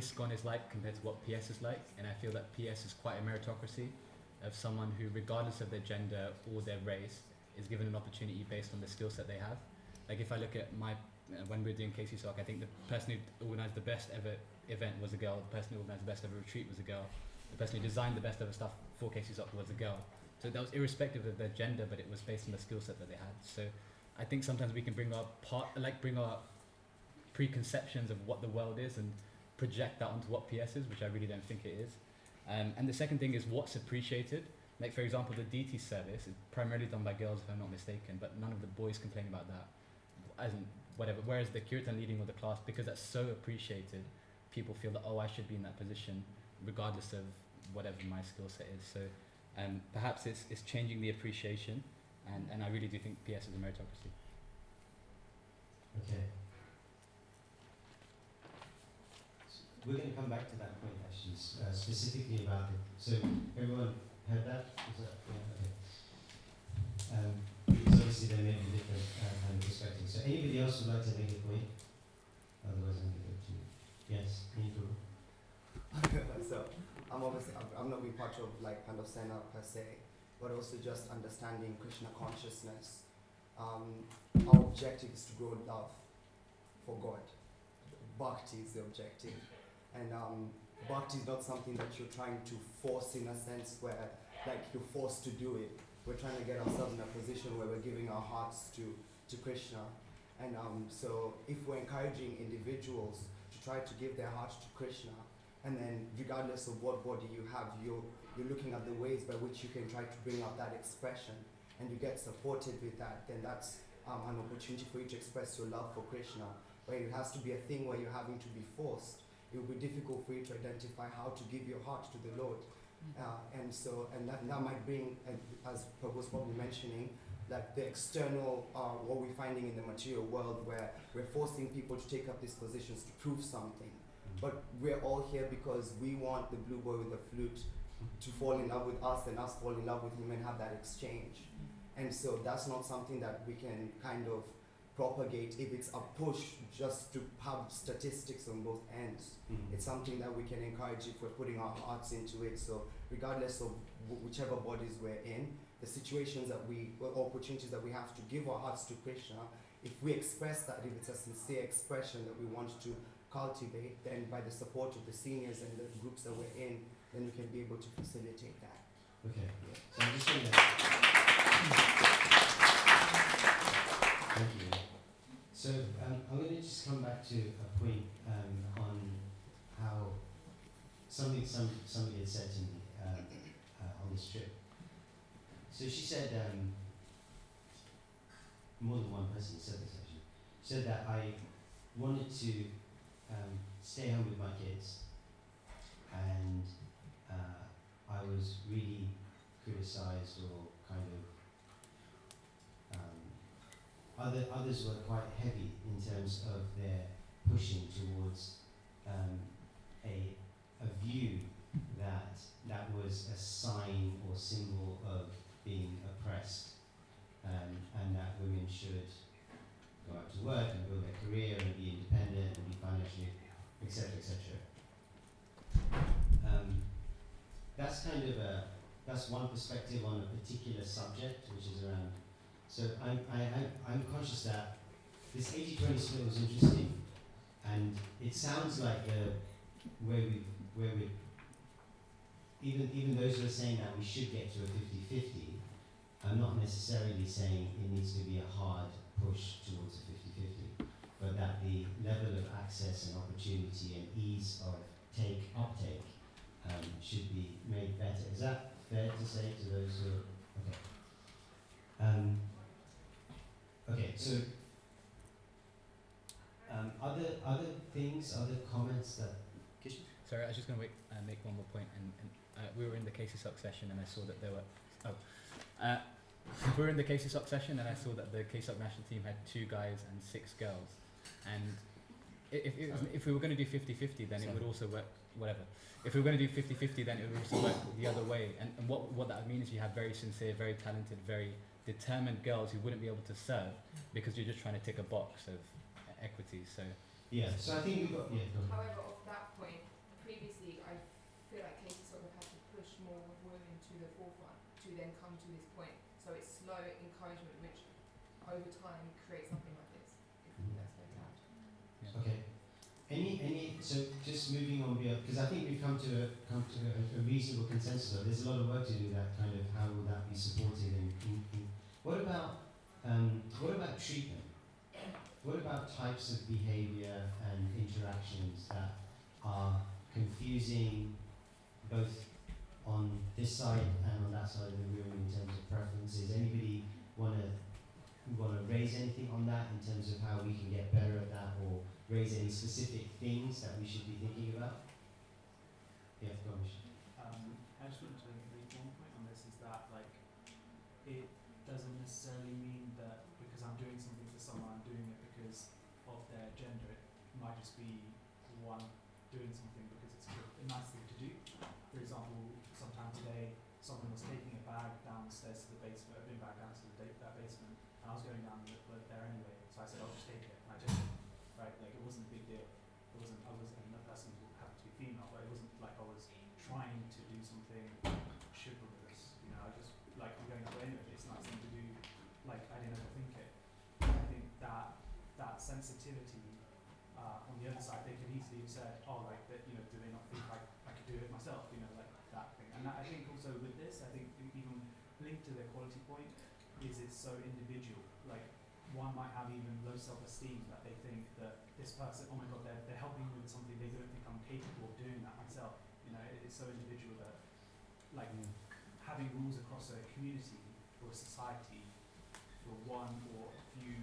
ISKCON is like compared to what PS is like, and I feel that PS is quite a meritocracy of someone who, regardless of their gender or their race, is given an opportunity based on the skill set they have. Like if I look at my uh, when we were doing KC Soc, I think the person who organised the best ever event was a girl. The person who organised the best ever retreat was a girl. The person who designed the best ever stuff for KC Soc was a girl. So that was irrespective of their gender, but it was based on the skill set that they had. So I think sometimes we can bring our part, like bring our preconceptions of what the world is and project that onto what PS is, which I really don't think it is. Um, and the second thing is what's appreciated. Like for example, the DT service is primarily done by girls, if I'm not mistaken, but none of the boys complain about that, as in whatever. Whereas the kirtan leading of the class, because that's so appreciated, people feel that oh, I should be in that position, regardless of whatever my skill set is. So um, perhaps it's it's changing the appreciation, and, and I really do think PS is a meritocracy. Okay. We're going to come back to that point actually, uh, specifically about it. So everyone heard that? Is that yeah, okay. Um, because obviously there may be different uh, kind of perspectives. So anybody else would like to make a point? Otherwise, I'm going to go to you. yes, Nico. so I'm obviously I'm not being part of like kind of Sena per se, but also just understanding Krishna consciousness. Um, our objective is to grow love for God. Bhakti is the objective, and um, bhakti is not something that you're trying to force in a sense where like you're forced to do it. We're trying to get ourselves in a position where we're giving our hearts to to Krishna, and um, so if we're encouraging individuals to try to give their hearts to Krishna, and then regardless of what body you have, you're, you're looking at the ways by which you can try to bring out that expression, and you get supported with that, then that's um, an opportunity for you to express your love for Krishna. But it has to be a thing where you're having to be forced. It will be difficult for you to identify how to give your heart to the Lord. Uh, and so, and that, that might bring, as Prabhu was probably mentioning, like the external, uh, what we're finding in the material world where we're forcing people to take up these positions to prove something. But we're all here because we want the blue boy with the flute to fall in love with us and us fall in love with him and have that exchange. And so that's not something that we can kind of propagate if it's a push just to have statistics on both ends. Mm. It's something that we can encourage if we're putting our hearts into it. So regardless of w- whichever bodies we're in, the situations that we, or opportunities that we have to give our hearts to Krishna, if we express that, if it's a sincere expression that we want to cultivate, then by the support of the seniors and the groups that we're in, then we can be able to facilitate that. Okay. Yeah. So I'm just going to. Thank you. So um, I'm going to just come back to a point um, on how something some, somebody had said to me um, uh, on this trip. So she said, um, more than one person said this actually, said that I wanted to um, stay home with my kids and uh, I was really criticized or kind of other others were quite heavy in terms of their pushing towards um, a a view that that was a sign or symbol of being oppressed um, and that women should go out to work and build their career and be independent and be financially etc etc um, that's kind of a that's one perspective on a particular subject, which is around. So I'm I, I'm conscious that this 80-20 split was interesting, and it sounds like the where we where we even even those who are saying that we should get to a 50-50 are not necessarily saying it needs to be a hard push towards a 50-50, but that the level of access and opportunity and ease of take uptake um, should be made better. Is that fair to say to those who? are? Okay. Um, okay. So, um, other other things, other comments that. Sorry, I was just going to uh, make one more point. And, and uh, we were in the KC Soc session, and I saw that there were. Oh, uh, we were in the KC Soc session, and I saw that the KC Soc national team had two guys and six girls. And if, was, if we were going to do 50-50, then it would also work. Whatever. If we were going to do 50-50, then it would also work the other way. And, and what what that would mean is you have very sincere, very talented, very determined girls who wouldn't be able to serve because you're just trying to tick a box of equity. So Yeah. So I think we've got. Yeah. Go. However, of that point, previously I feel like Katie sort of had to push more women to the forefront to then come to this point. So it's slow encouragement which over time creates something like this. If mm-hmm. that's fair to yeah. Okay. Any, any, so just moving on beyond, because I think we've come to a, come to a, a reasonable consensus. Of, there's a lot of work to do. That kind of how will that be supported? And, and, and what about, um, what about treatment? What about types of behaviour and interactions that are confusing, both on this side and on that side of the room in terms of preferences? Anybody want to want to raise anything on that in terms of how we can get better at that, or raise any specific things that we should be thinking about? Yeah, go. Michelle. Um, I just want to make one point on this is that like it doesn't necessarily mean that because I'm doing something for someone, I'm doing it because of their gender. It might just be one doing something because it's a, good- a nice thing to do. For example, sometime today, someone was taking a bag downstairs to the basement, a big bag down to the da- that basement, and I was going down the, the, there anyway. So I said, I'll just take it. And I took it. Right, like it wasn't a big deal. It wasn't. I was, and that person happened to be female, but it wasn't like I was trying to do something chivalrous. You know, I just like I'm going away with it. It's a nice thing to do. Like I didn't overthink it. I think that that sensitivity uh, on the other side, they could easily have said, "Oh, like that. You know, do they not think I, I could do it myself? You know, like that thing." And that, I think also with this, I think e- even linked to the equality point is it's so individual. Like one might have even low self-esteem that they think that this person, oh my god, they're, they're helping me with something they don't think I'm capable of doing that myself. You know, it, it's so individual that like mm. having rules across a community or a society for one or a few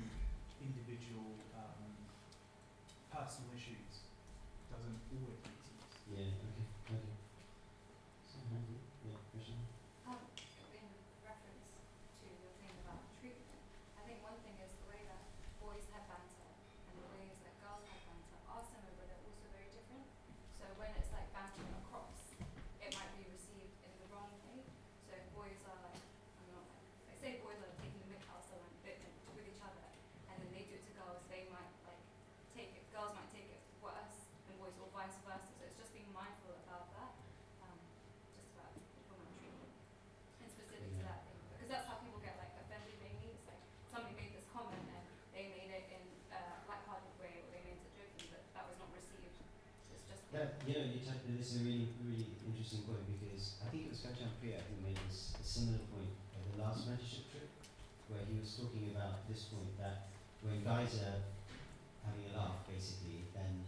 individual um, personal issues doesn't always make sense. Yeah. Okay. Okay. So, Henry, yeah. Question. Um, in reference to the thing about treatment, I think one thing is the way that boys have banter and the ways that girls have banter are similar, but they're also very different. So when it's like bantering across, it might be received in the wrong way. So if boys are like, I'm not like, like say boys are taking the mick out of someone bit with each other, and then they do it to interesting point because I think it was Kanchan Priya who made this a similar point at the last mentorship trip, where he was talking about this point that when guys are having a laugh, basically, then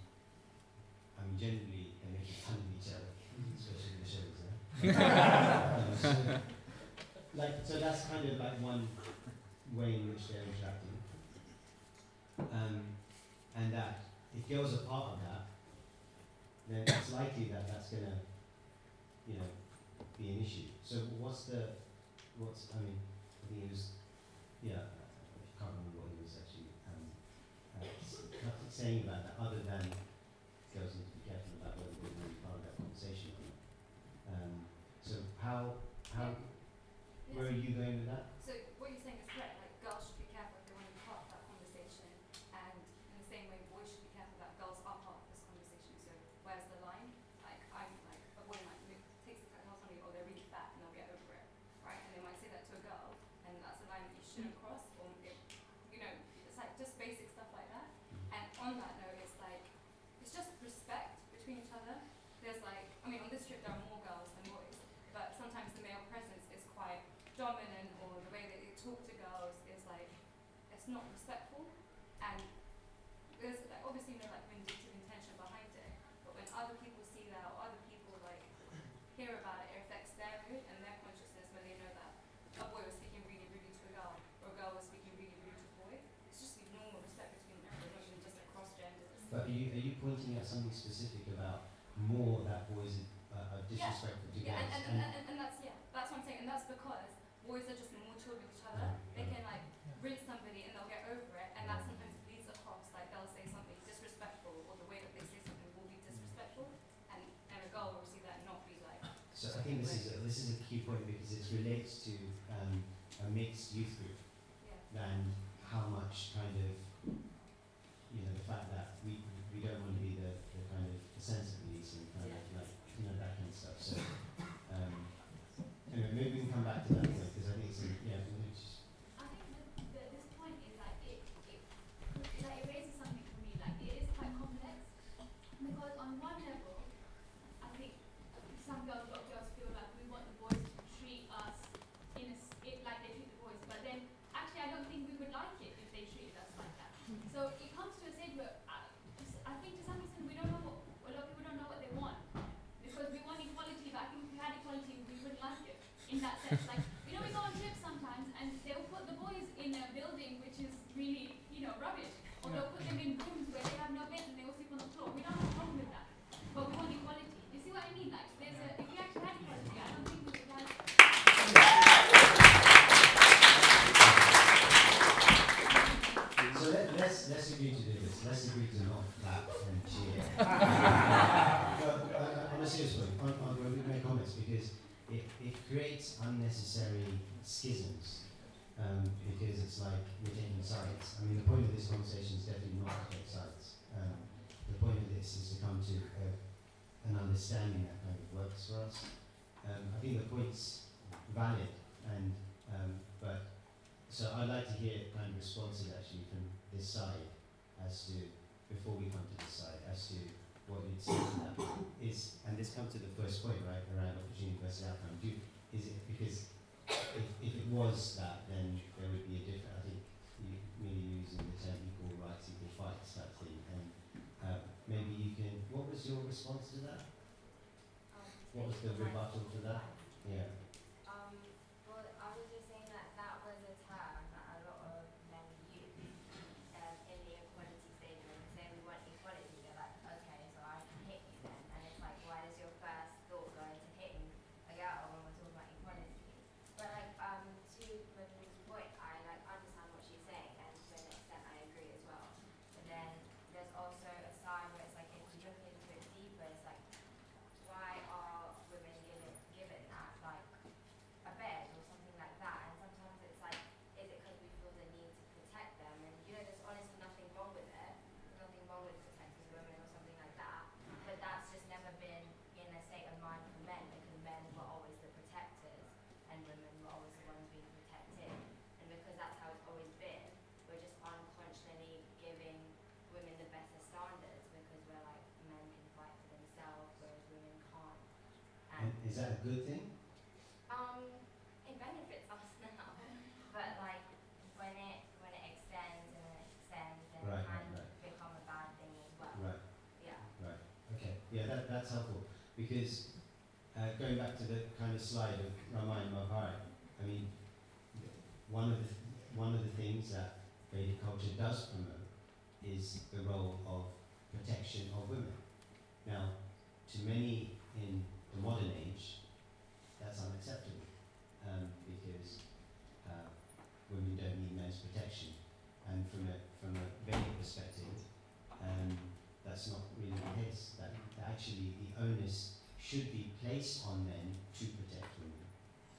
I mean, generally they're making fun of each other, especially in the shows. Eh? So, like, so that's kind of like one way in which they're interacting. Um, and that if girls are part of that, then it's likely that that's going to, you know, be an issue. So what's the, what's, I mean, I think it was, yeah, I can't remember what he was actually um, uh, saying about that, other than girls need to be careful about whether they're going to be part of that conversation or not. Um, so how, how, where are you going with that? So what you're saying is correct, like girls should be careful if they want to be part of that conversation and in the same way boys should be careful that girls are part of this conversation. So where's the line? Like I'm like a boy might move, takes the house on me or they're really fat and they'll get over it. Right? And they might say that to a girl and that's a line that you shouldn't cross or it, you know, it's like just basic stuff like that. And on that note it's like it's just respect between each other. There's like I mean on this trip there are more girls than boys, but sometimes the male presence is quite dominant or the way that they talk to girls is like it's not respectful and there's like obviously no like vindictive intention behind it but when other people see that or other people like hear about it it affects their mood and their consciousness when they know that a boy was speaking really rudely to a girl or a girl was speaking really rude to a boy it's just the normal respect between everyone not even just across genders But are you, are you pointing at something specific about more that boys are, Yeah. disrespectful to Yeah, girls? and, and, and, and, and that's yeah, that's what I'm saying, and that's because boys are just more chill with each other. They can like rinse somebody and they'll get over it, and that sometimes leads across like they'll say something disrespectful, or the way that they say something will be disrespectful, and and a girl will see that and not be like. So I think this is a, this is a key point because it relates to um, a mixed youth group Yeah. and how much kind of you know the fact that we we don't want to be the, the kind of the sensitive police and kind of like you know that kind of stuff. So um, anyway, maybe we can come back to that point because I think it's a, yeah. we just- I think the, the, this point is like it, it, like it raises something for me. Like it is quite complex because on one level, I think some girls, a lot of girls feel like we want the boys to treat us in a s it, like they treat the boys, but then actually I don't think we would like it if they treated us like that. So it comes to a stage where I, I think to some extent we don't know what a lot of people don't know what they want because we want equality, but I think if we had equality we wouldn't like it in that sense. Like you know, we go on trips sometimes and they'll put the boys in a building which is really, you know, rubbish. Or they'll put them in rooms where they have no beds and they all sleep on the floor. We don't have a problem with that. But we want equality. You see what I mean? Like there's a if we actually had equality, I don't think we would like So let, let's let's agree to do this. Let's agree to not clap and cheer. but uh, on a serious point, on, on when we make comments because it, it creates unnecessary schisms um, because it's like we're taking sides. I mean, the point of this conversation is definitely not to take sides. Um, the point of this is to come to uh, an understanding that kind of works for us. Um, I think the point's valid, and um, but so I'd like to hear kind of responses actually from this side as to before we come to this side as to what you'd say to that is and this comes to the first point right around opportunity versus outcome. Do is it because if, if it was that then there would be a different I think you maybe using the term equal rights, equal fights type thing and uh, maybe you can what was your response to that? Um, What was the rebuttal to that? Yeah. Um, well, I was just saying that that was a term that a lot of men use um, in the equality statement. Saying we want equality, they're like, okay, so I can hit you then. And it's like, why does your first thought go into hitting a girl when we're talking about equality? But like, um, to Madeline's point, I like understand what she's saying, and to an extent, I agree as well. But then there's also a side where it's like, if you look into it deeper, it's like, why are women given given that like And is that a good thing? Um, it benefits us now, but like when it when it extends and it extends, then Right, it can right, right. become a bad thing as well. Right. Yeah. Right. Okay. Yeah, that, that's helpful because uh, going back to kind of slide of Ramayana Mahabharata, I mean, one of the one of the things that Vedic culture does promote is the role of protection of women. Now, to many in the modern age, that's unacceptable um, because uh, women don't need men's protection, and from a from a Vedic perspective, um, that's not really the case. That, that actually the onus should be placed men to protect women,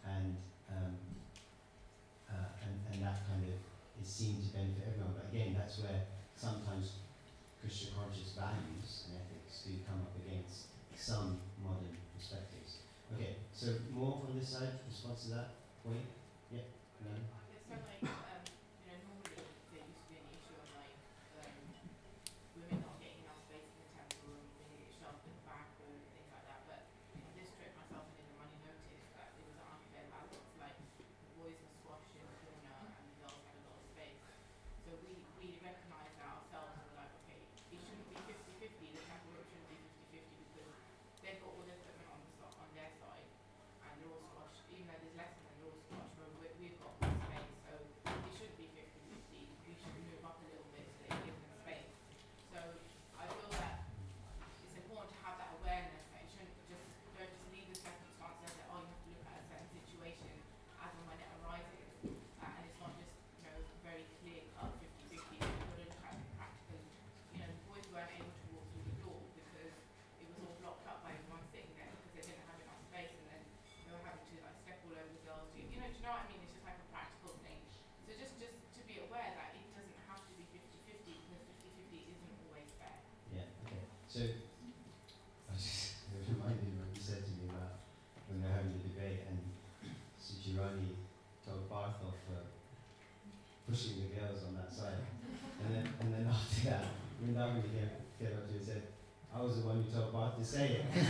and um, uh, and and that kind of is seen to benefit everyone. But again, that's where sometimes Krishna conscious values and ethics do come up against some modern perspectives. Okay, so more on this side, response to that point? Yeah, no?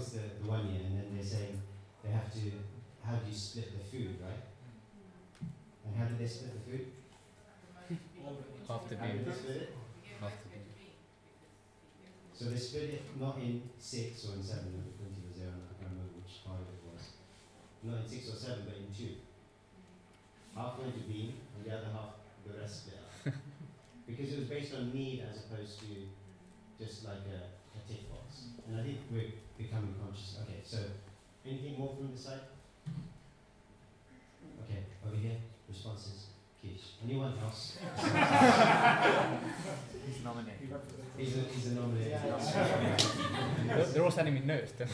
have to it's the, the one year and then they're saying they have to how do you split the food right? And how do they split the food? Half the How do they split it? Half the. So they split it not in six or in seven, no, Kunti was there, I can't remember which part it was. Not in six or seven, but in two. Half went to Bhima, and the other half, the rest split up. because it was based on need as opposed to just like a, a tick box. And I think we're becoming conscious. Okay, so anything more from the side? Okay, over here, responses. Kish. Anyone else? He's nominated. He's a, he's a nominated. They're, they're all sending me notes. okay,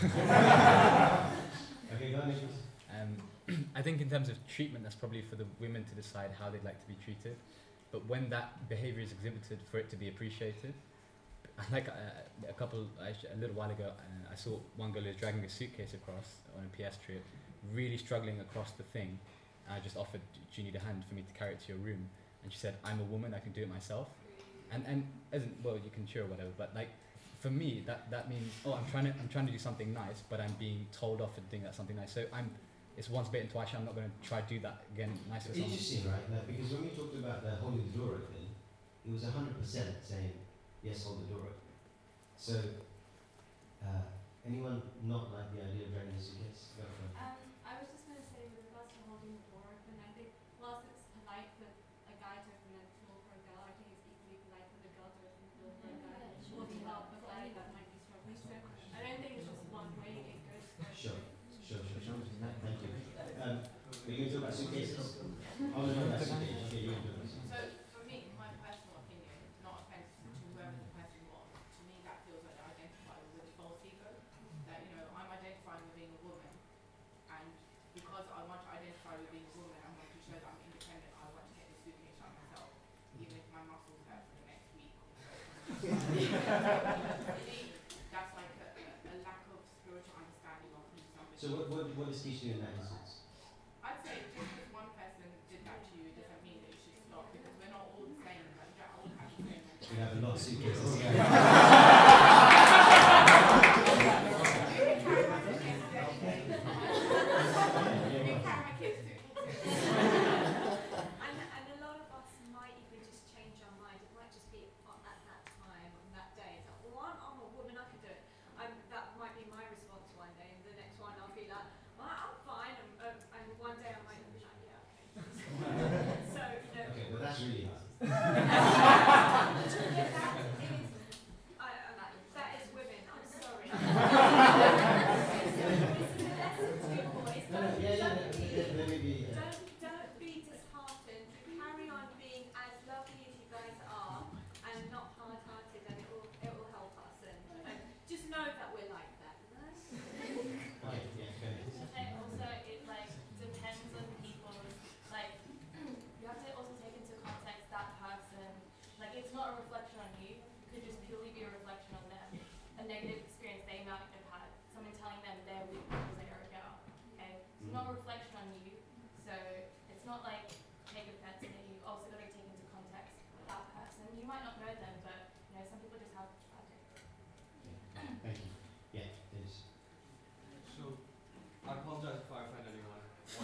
go on, Nicholas. Um, I think in terms of treatment, that's probably for the women to decide how they'd like to be treated. But when that behaviour is exhibited, for it to be appreciated, like uh, a couple, a little while ago, uh, I saw one girl who was dragging a suitcase across on a PS trip, really struggling across the thing. And I just offered, "Do you need a hand for me to carry it to your room?" And she said, "I'm a woman, I can do it myself." And and as in, well, you can cheer or whatever, but like for me, that that means oh, I'm trying to I'm trying to do something nice, but I'm being told off for doing that something nice. So I'm it's once bitten, twice. I'm not going to try to do that again nice. Interesting, right? Like, because when we talked about the the door open, it was 100% saying, yes, hold the door open. So, uh, anyone not like the idea of dragging a suitcase? Go for it. Um, I was just going to say with regards to holding the door open, I think whilst it's polite for a guy to open a door for a girl, I think it's equally polite for the girl to open the door for a guy or to help a guy that might be struggling. So I don't think it's just one way, it goes both Sure, ways. sure, sure, sure. Thank you. Um, are you going to talk about suitcases? Oh, no, no, that's okay. Okay, you can do it. So for me, in my personal opinion, not offensive to whoever the person was, to me that feels like they identify with satisfied with being a woman and want to show that I'm independent, I want to get the suitcase out myself, even if my muscles hurt for the next week. Really, that's like a, a, a lack of spiritual understanding of who somebody So what, what, what does teach you in that instance? I'd say just because one person did that to you doesn't mean that you should stop because we're not all the same. We have the same mentality. We have a lot of suitcases.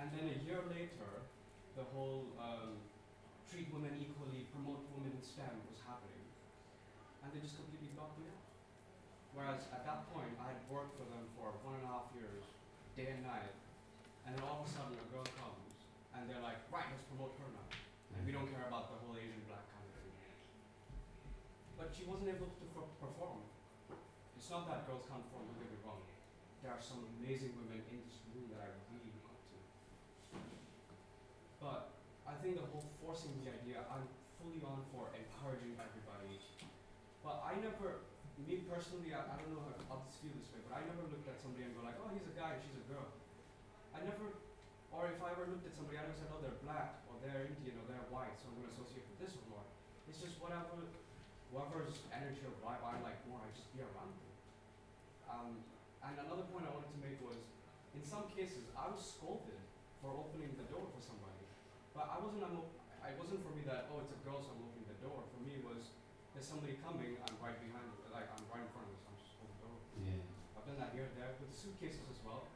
And then a year later, the whole um, treat women equally, promote women in STEM was happening. And they just completely blocked me out. Whereas at that point, I had worked for them for one and a half years, day and night, and then all of a sudden a girl comes, and they're like, right, let's promote her now. And we don't care about the whole Asian black kind of thing. But she wasn't able to per- perform. It's not that girls can't perform, don't get me wrong. There are some amazing women in this room that I really look up to. But I think the whole forcing the idea, I'm fully on for encouraging everybody. But I never, me personally, I, I don't know if others feel this way, but I never looked at somebody and go like, oh, he's a guy, she's a girl. I never, or if I ever looked at somebody, I never said, oh, they're black, or they're Indian, or they're white, so I'm going to associate with this or more. It's just whatever, whoever's energy or vibe I like more, I just be around them. Um, and another point I wanted to make was, in some cases, I was scolded for opening the. But I wasn't, I wasn't for me that, oh, it's a girl, so I'm opening the door. For me, it was, there's somebody coming, I'm right behind, like, I'm right in front of them, so I'm just holding the door. Yeah. I've done that here and there with the suitcases as well.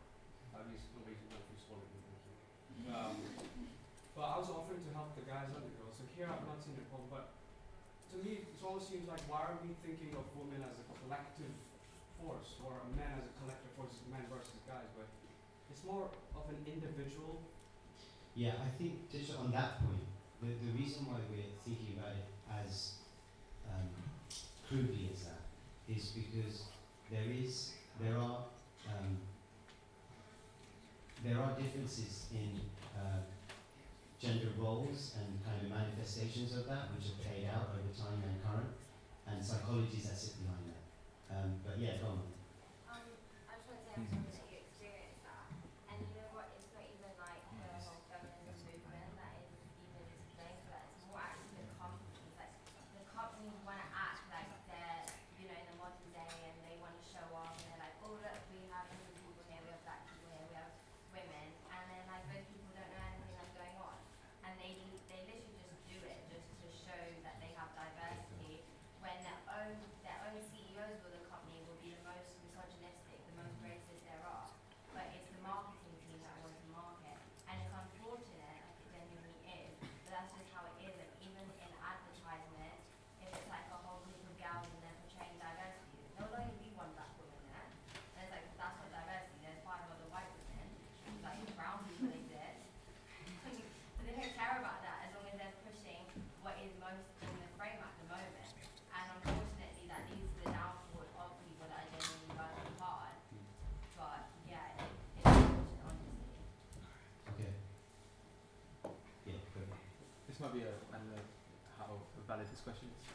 At least nobody's going not too swollen. Um, but I was offering to help the guys and the girls. So here I've not seen a problem, but to me it almost seems like why are we thinking of women as a collective force or a man as a collective force, men versus guys, but it's more of an individual. Yeah, I think just on that point, the, the reason why we're thinking about it as um, crudely as that is because there is there are um, there are differences in uh, gender roles and kind of manifestations of that which are played out over time and current, and psychologies that sit behind that. Um, but yeah, go on. Um, I just want to say I'm sorry that you experienced that. And you know what? It's not even like the whole feminism movement that is even displaying for that. It's more actually the companies. Like the companies want to act like they're, you know, in the modern day and they want to show off and they're like, oh look, we have Indian people here, we have black people here, we have women, and then like those people don't know anything that's going on, and they they literally just do it just to show that they have diversity when their own their own CEOs of the company will be the most I don't know how valid this question is.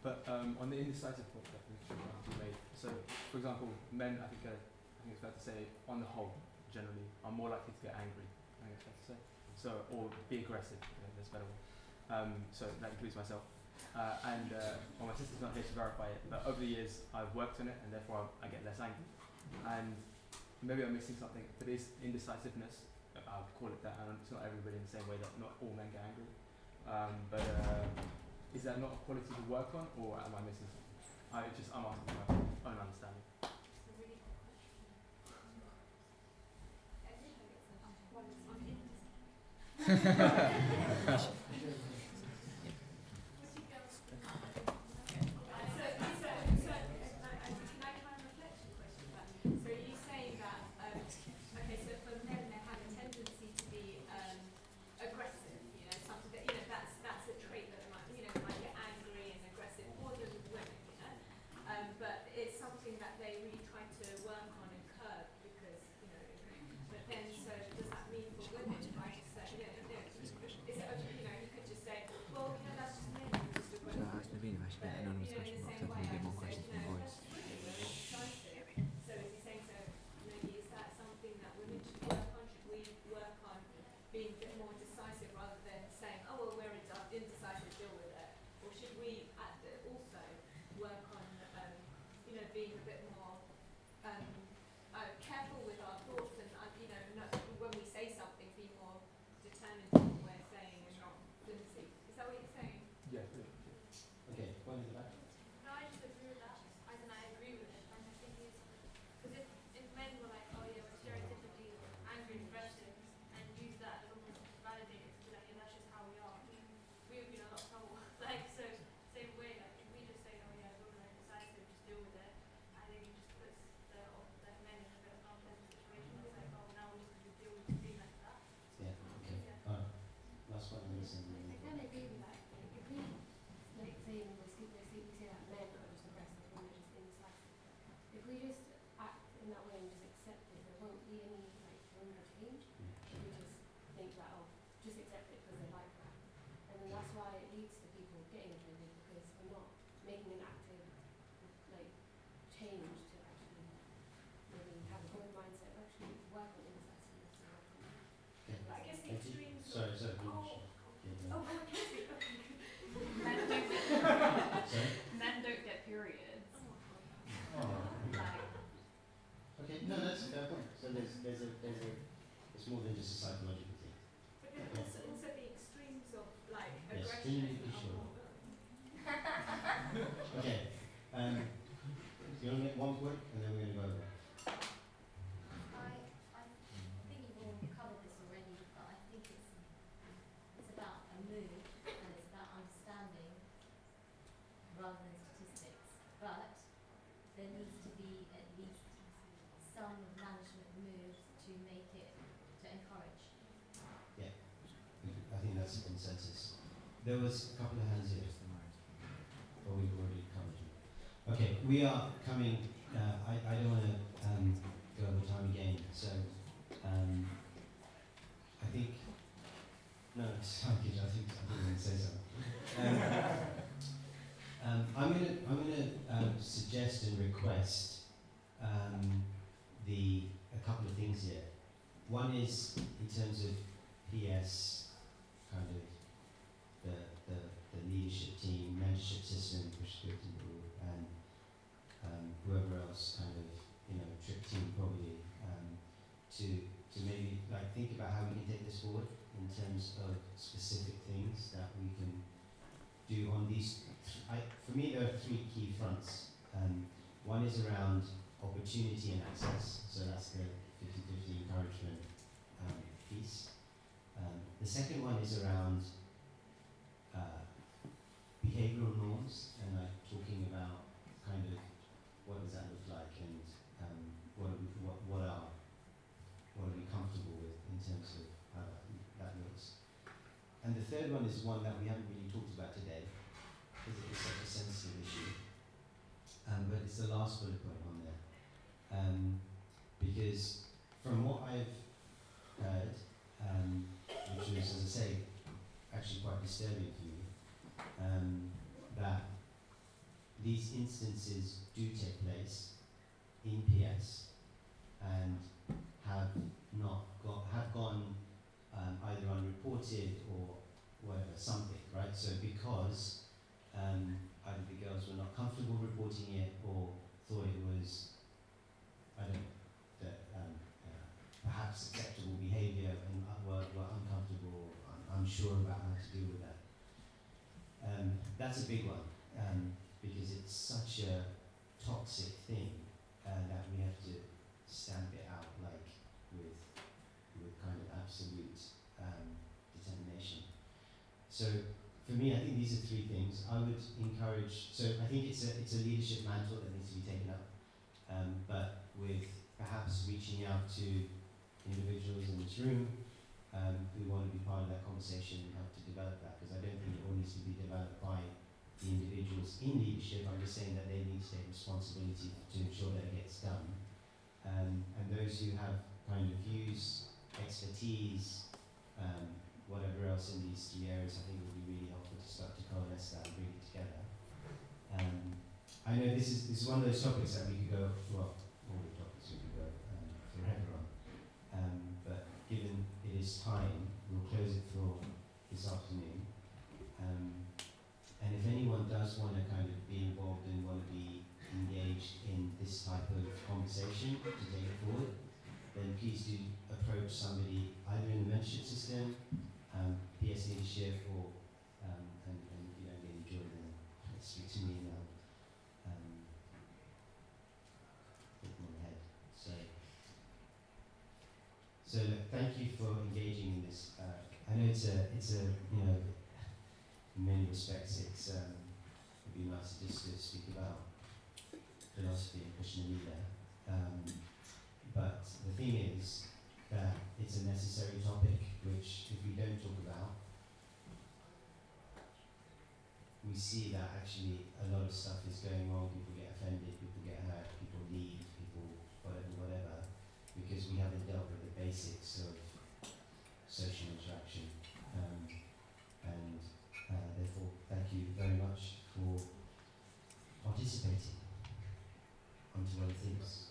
But um, on the indecisive point that we you made, so for example, men, I think, uh, I think it's fair to say, on the whole, generally, are more likely to get angry. I think it's to say. So, or be aggressive. You know, there's better one. Um, so that includes myself. Uh, and uh, well, my sister's not here to verify it, but over the years I've worked on it, and therefore I, I get less angry. And maybe I'm missing something, but this indecisiveness, I'll call it that. And it's not everybody in the same way that not all men get angry. Um, but uh, is that not a quality to work on, or am I missing something? I just I'm asking my own understanding. It's a really Yes, aggression. can you be sure? Okay, um, you want to make one point, and then we're gonna go over. I, I think you've all covered this already, but I think it's, it's about a mood and it's about understanding rather than statistics. But there needs to be at least some management moves to make it, to encourage. Yeah, I think that's a consensus. There was a couple of hands here. But we've already covered it. Okay, we are coming, uh, I, I don't wanna, um, go over time again, so, um, I think, no, sorry, I think, I think I'm gonna say something. Um, um, I'm gonna, I'm gonna, um, suggest and request, um, the, a couple of things here. One is in terms of PS, kind of the, the, leadership team, mentorship system, which is prescriptive group, and um, whoever else kind of, you know, trip team probably, um, to, to maybe like think about how we can take this forward in terms of specific things that we can do on these. Th- I, for me, there are three key fronts. Um, one is around opportunity and access, so that's the 50-50 encouragement um, piece. Um, the second one is around behavioral norms and like talking about kind of what does that look like and um, what, are we, what, what are what are we comfortable with in terms of how that, looks. And the third one is one that we haven't really talked about today because it is such a sensitive issue. Um, but it's the last bullet point on there. Um, because from what I've heard, um, which was, as I say, actually quite disturbing um, that these instances do take place in PS and have not got have gone um, either unreported or whatever something right. So because um, either the girls were not comfortable reporting it or thought it was I don't know that um, uh, perhaps acceptable behaviour and uh, were, were uncomfortable, un- unsure about how to deal with that. Um, that's a big one um, because it's such a toxic thing uh, that we have to stamp it out like with with kind of absolute um, determination. So for me, I think these are three things. I would encourage. So I think it's a it's a leadership mantle that needs to be taken up, um, but with perhaps reaching out to individuals in this room um, who want to be part of that conversation and help to develop that. Because I don't think it all needs to be developed by the individuals in leadership. I'm just saying that they need to take responsibility to ensure that it gets done. Um, and those who have kind of views, expertise, um, whatever else in these three areas, I think it would be really helpful to start to coalesce that and bring it together. Um, I know this is this is one of those topics that we could go well, all the topics we could go um, forever on. Um, but given it is time, we'll close it for this afternoon. Um, and if anyone does want to kind of be involved and want to be engaged in this type of conversation to take it forward, then please do approach somebody either in the mentorship system, um, PS leadership, or um, and, and you know join them. Speak to me and I'll um, hit them on the head. So, so look, thank you for engaging in this. Uh, I know it's a it's a you know in many respects it's um, it'd be nice to just speak about philosophy and Krishna. Um, but the thing is that it's a necessary topic which if we don't talk about we see that actually a lot of stuff is going wrong, people get offended, people get hurt, people leave, people whatever, whatever, because we haven't dealt with basics of social interaction. Um, and uh, therefore, thank you very much for participating. On to other things.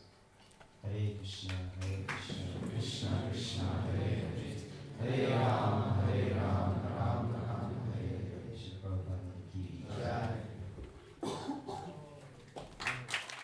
Hare Krishna, Hare Krishna, Krishna Krishna, Hare Hare, Hare Ram, Hare Ram, Ram